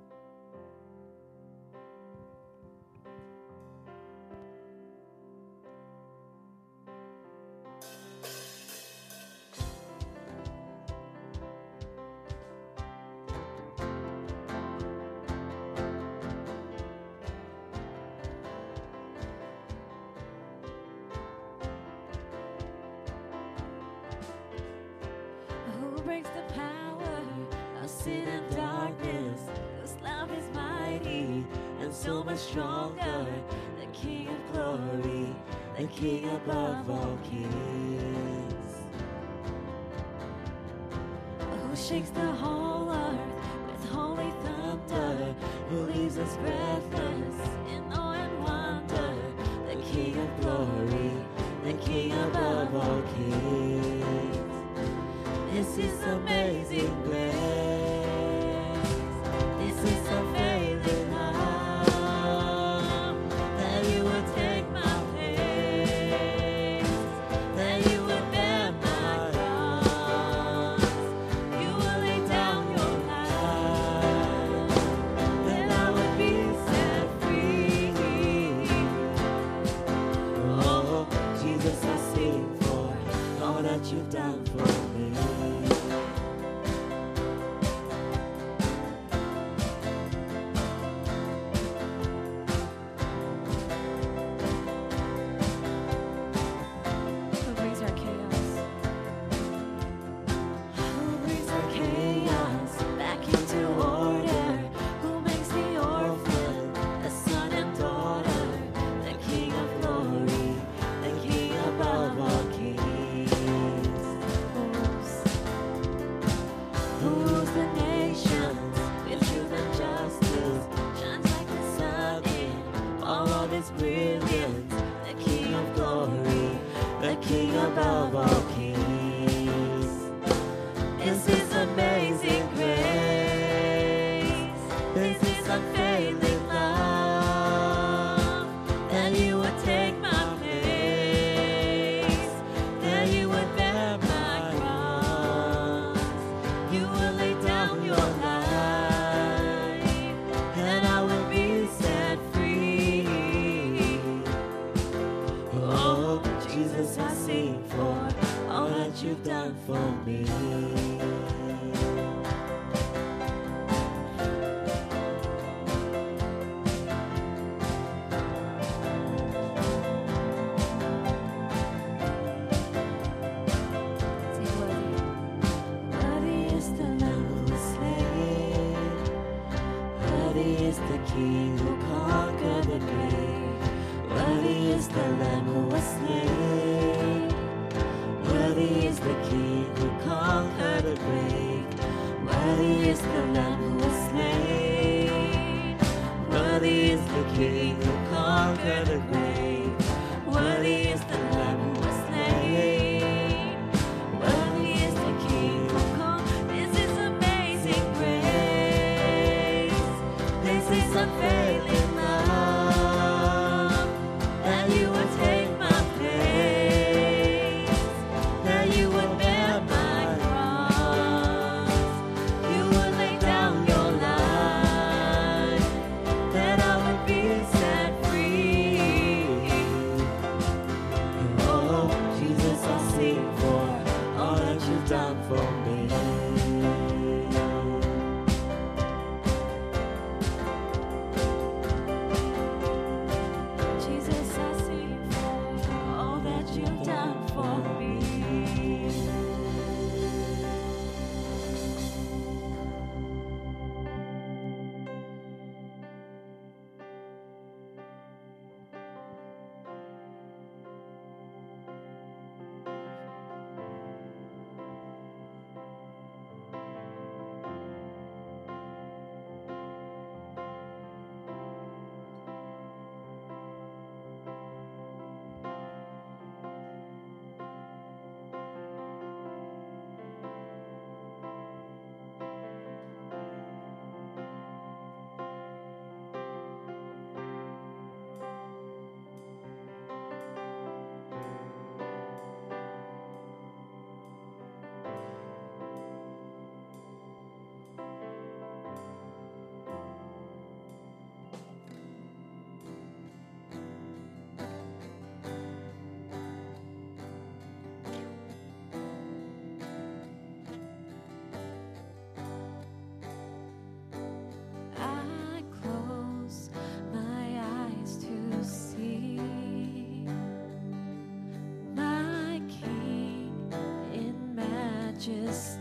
Majesty.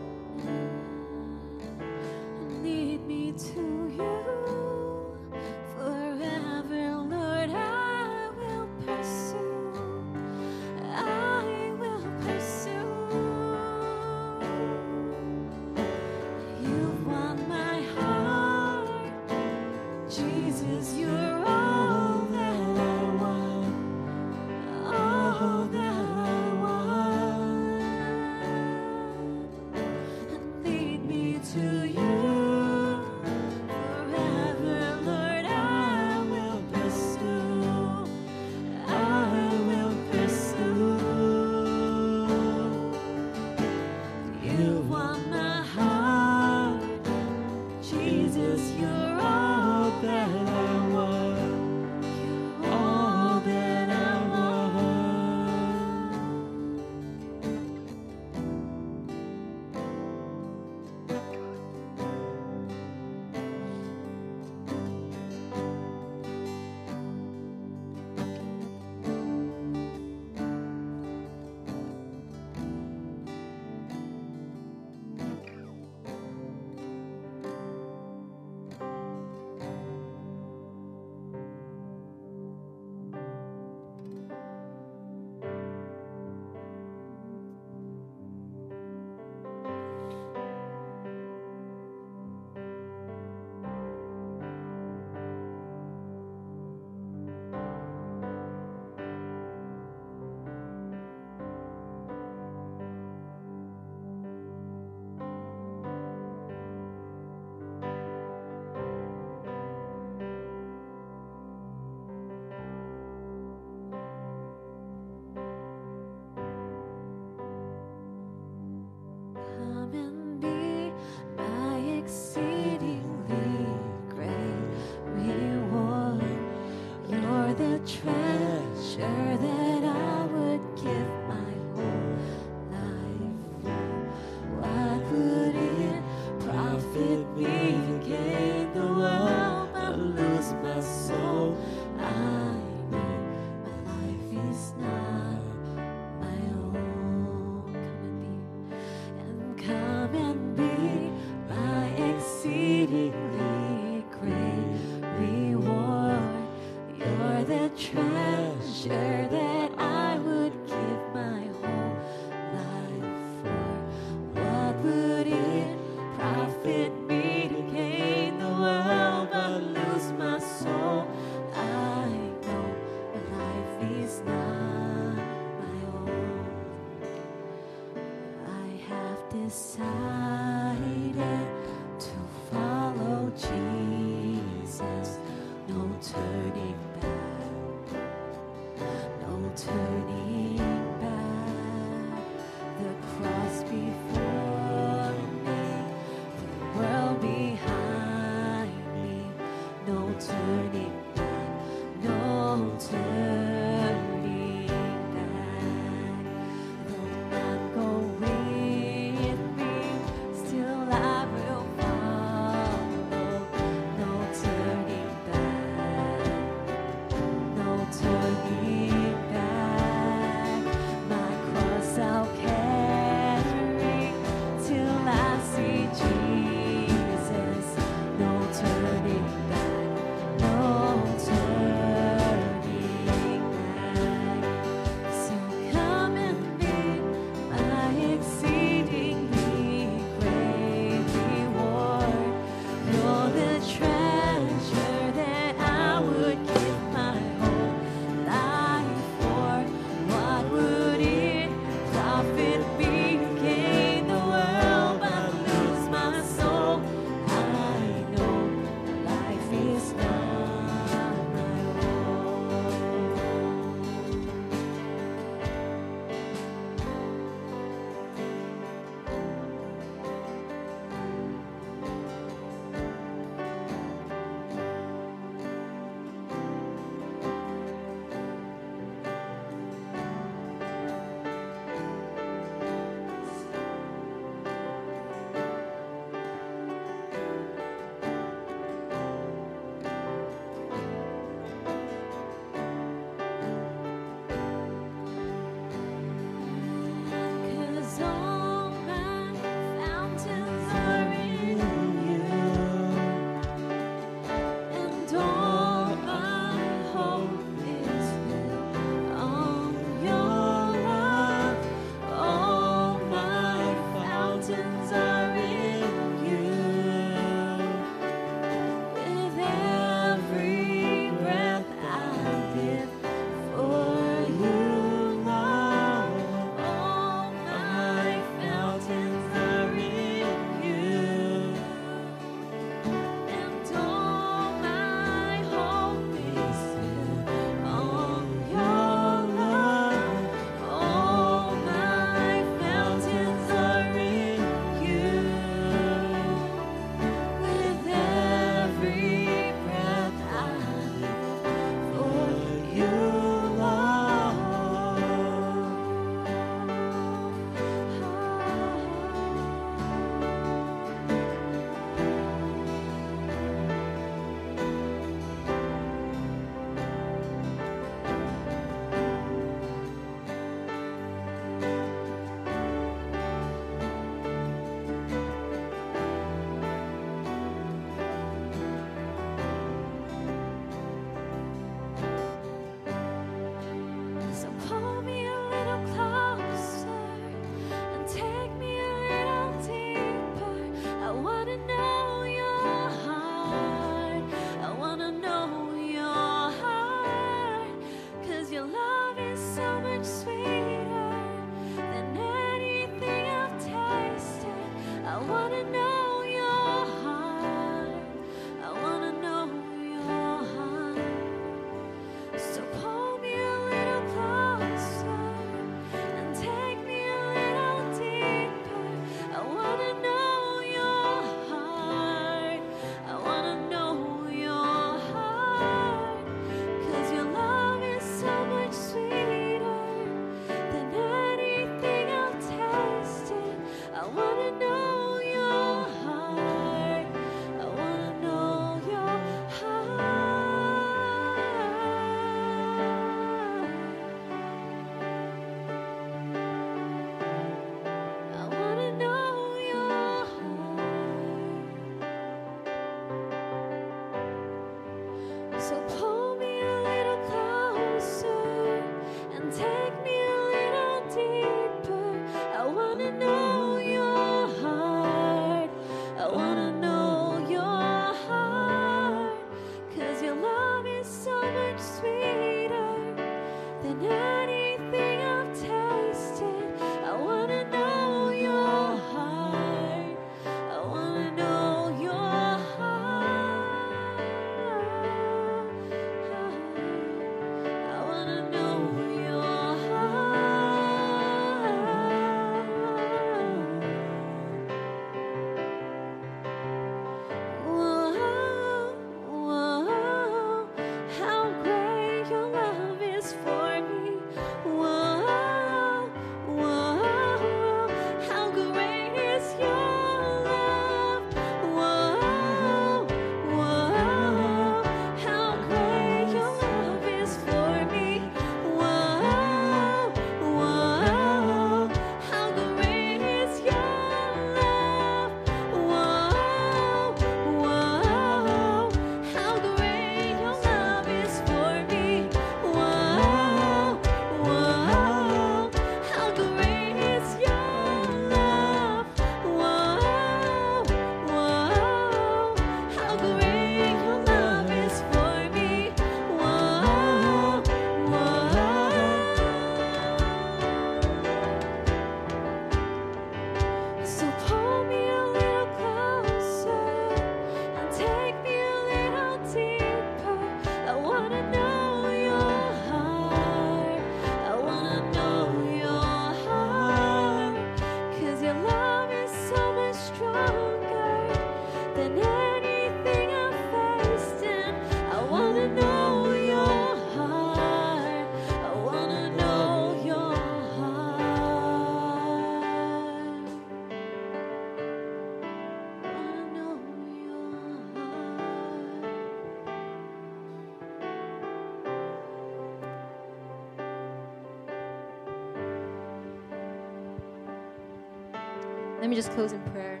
Let me just close in prayer.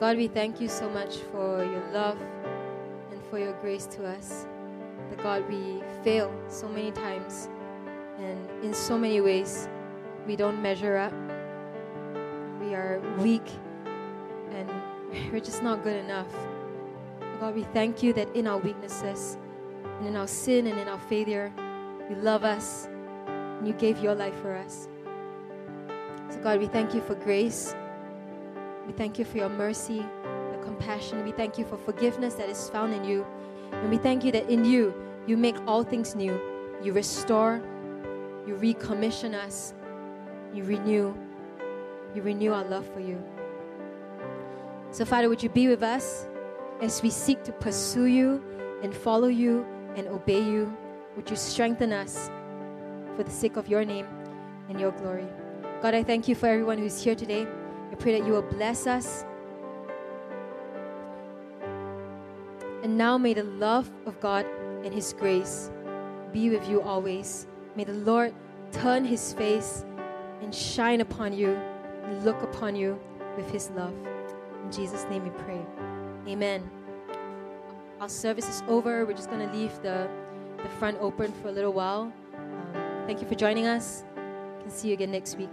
God, we thank you so much for your love and for your grace to us. That God, we fail so many times, and in so many ways, we don't measure up. We are weak, and [LAUGHS] we're just not good enough. God, we thank you that in our weaknesses, and in our sin, and in our failure, you love us, you gave your life for us. So, God, we thank you for grace. We thank you for your mercy, your compassion. We thank you for forgiveness that is found in you. And we thank you that in you, you make all things new. You restore, you recommission us, you renew, you renew our love for you. So, Father, would you be with us as we seek to pursue you and follow you and obey you? Would you strengthen us for the sake of your name and your glory? God, I thank you for everyone who's here today. I pray that you will bless us. And now may the love of God and His grace be with you always. May the Lord turn His face and shine upon you and look upon you with His love. In Jesus' name we pray. Amen. Our service is over. We're just going to leave the, the front open for a little while. Thank you for joining us. Can see you again next week.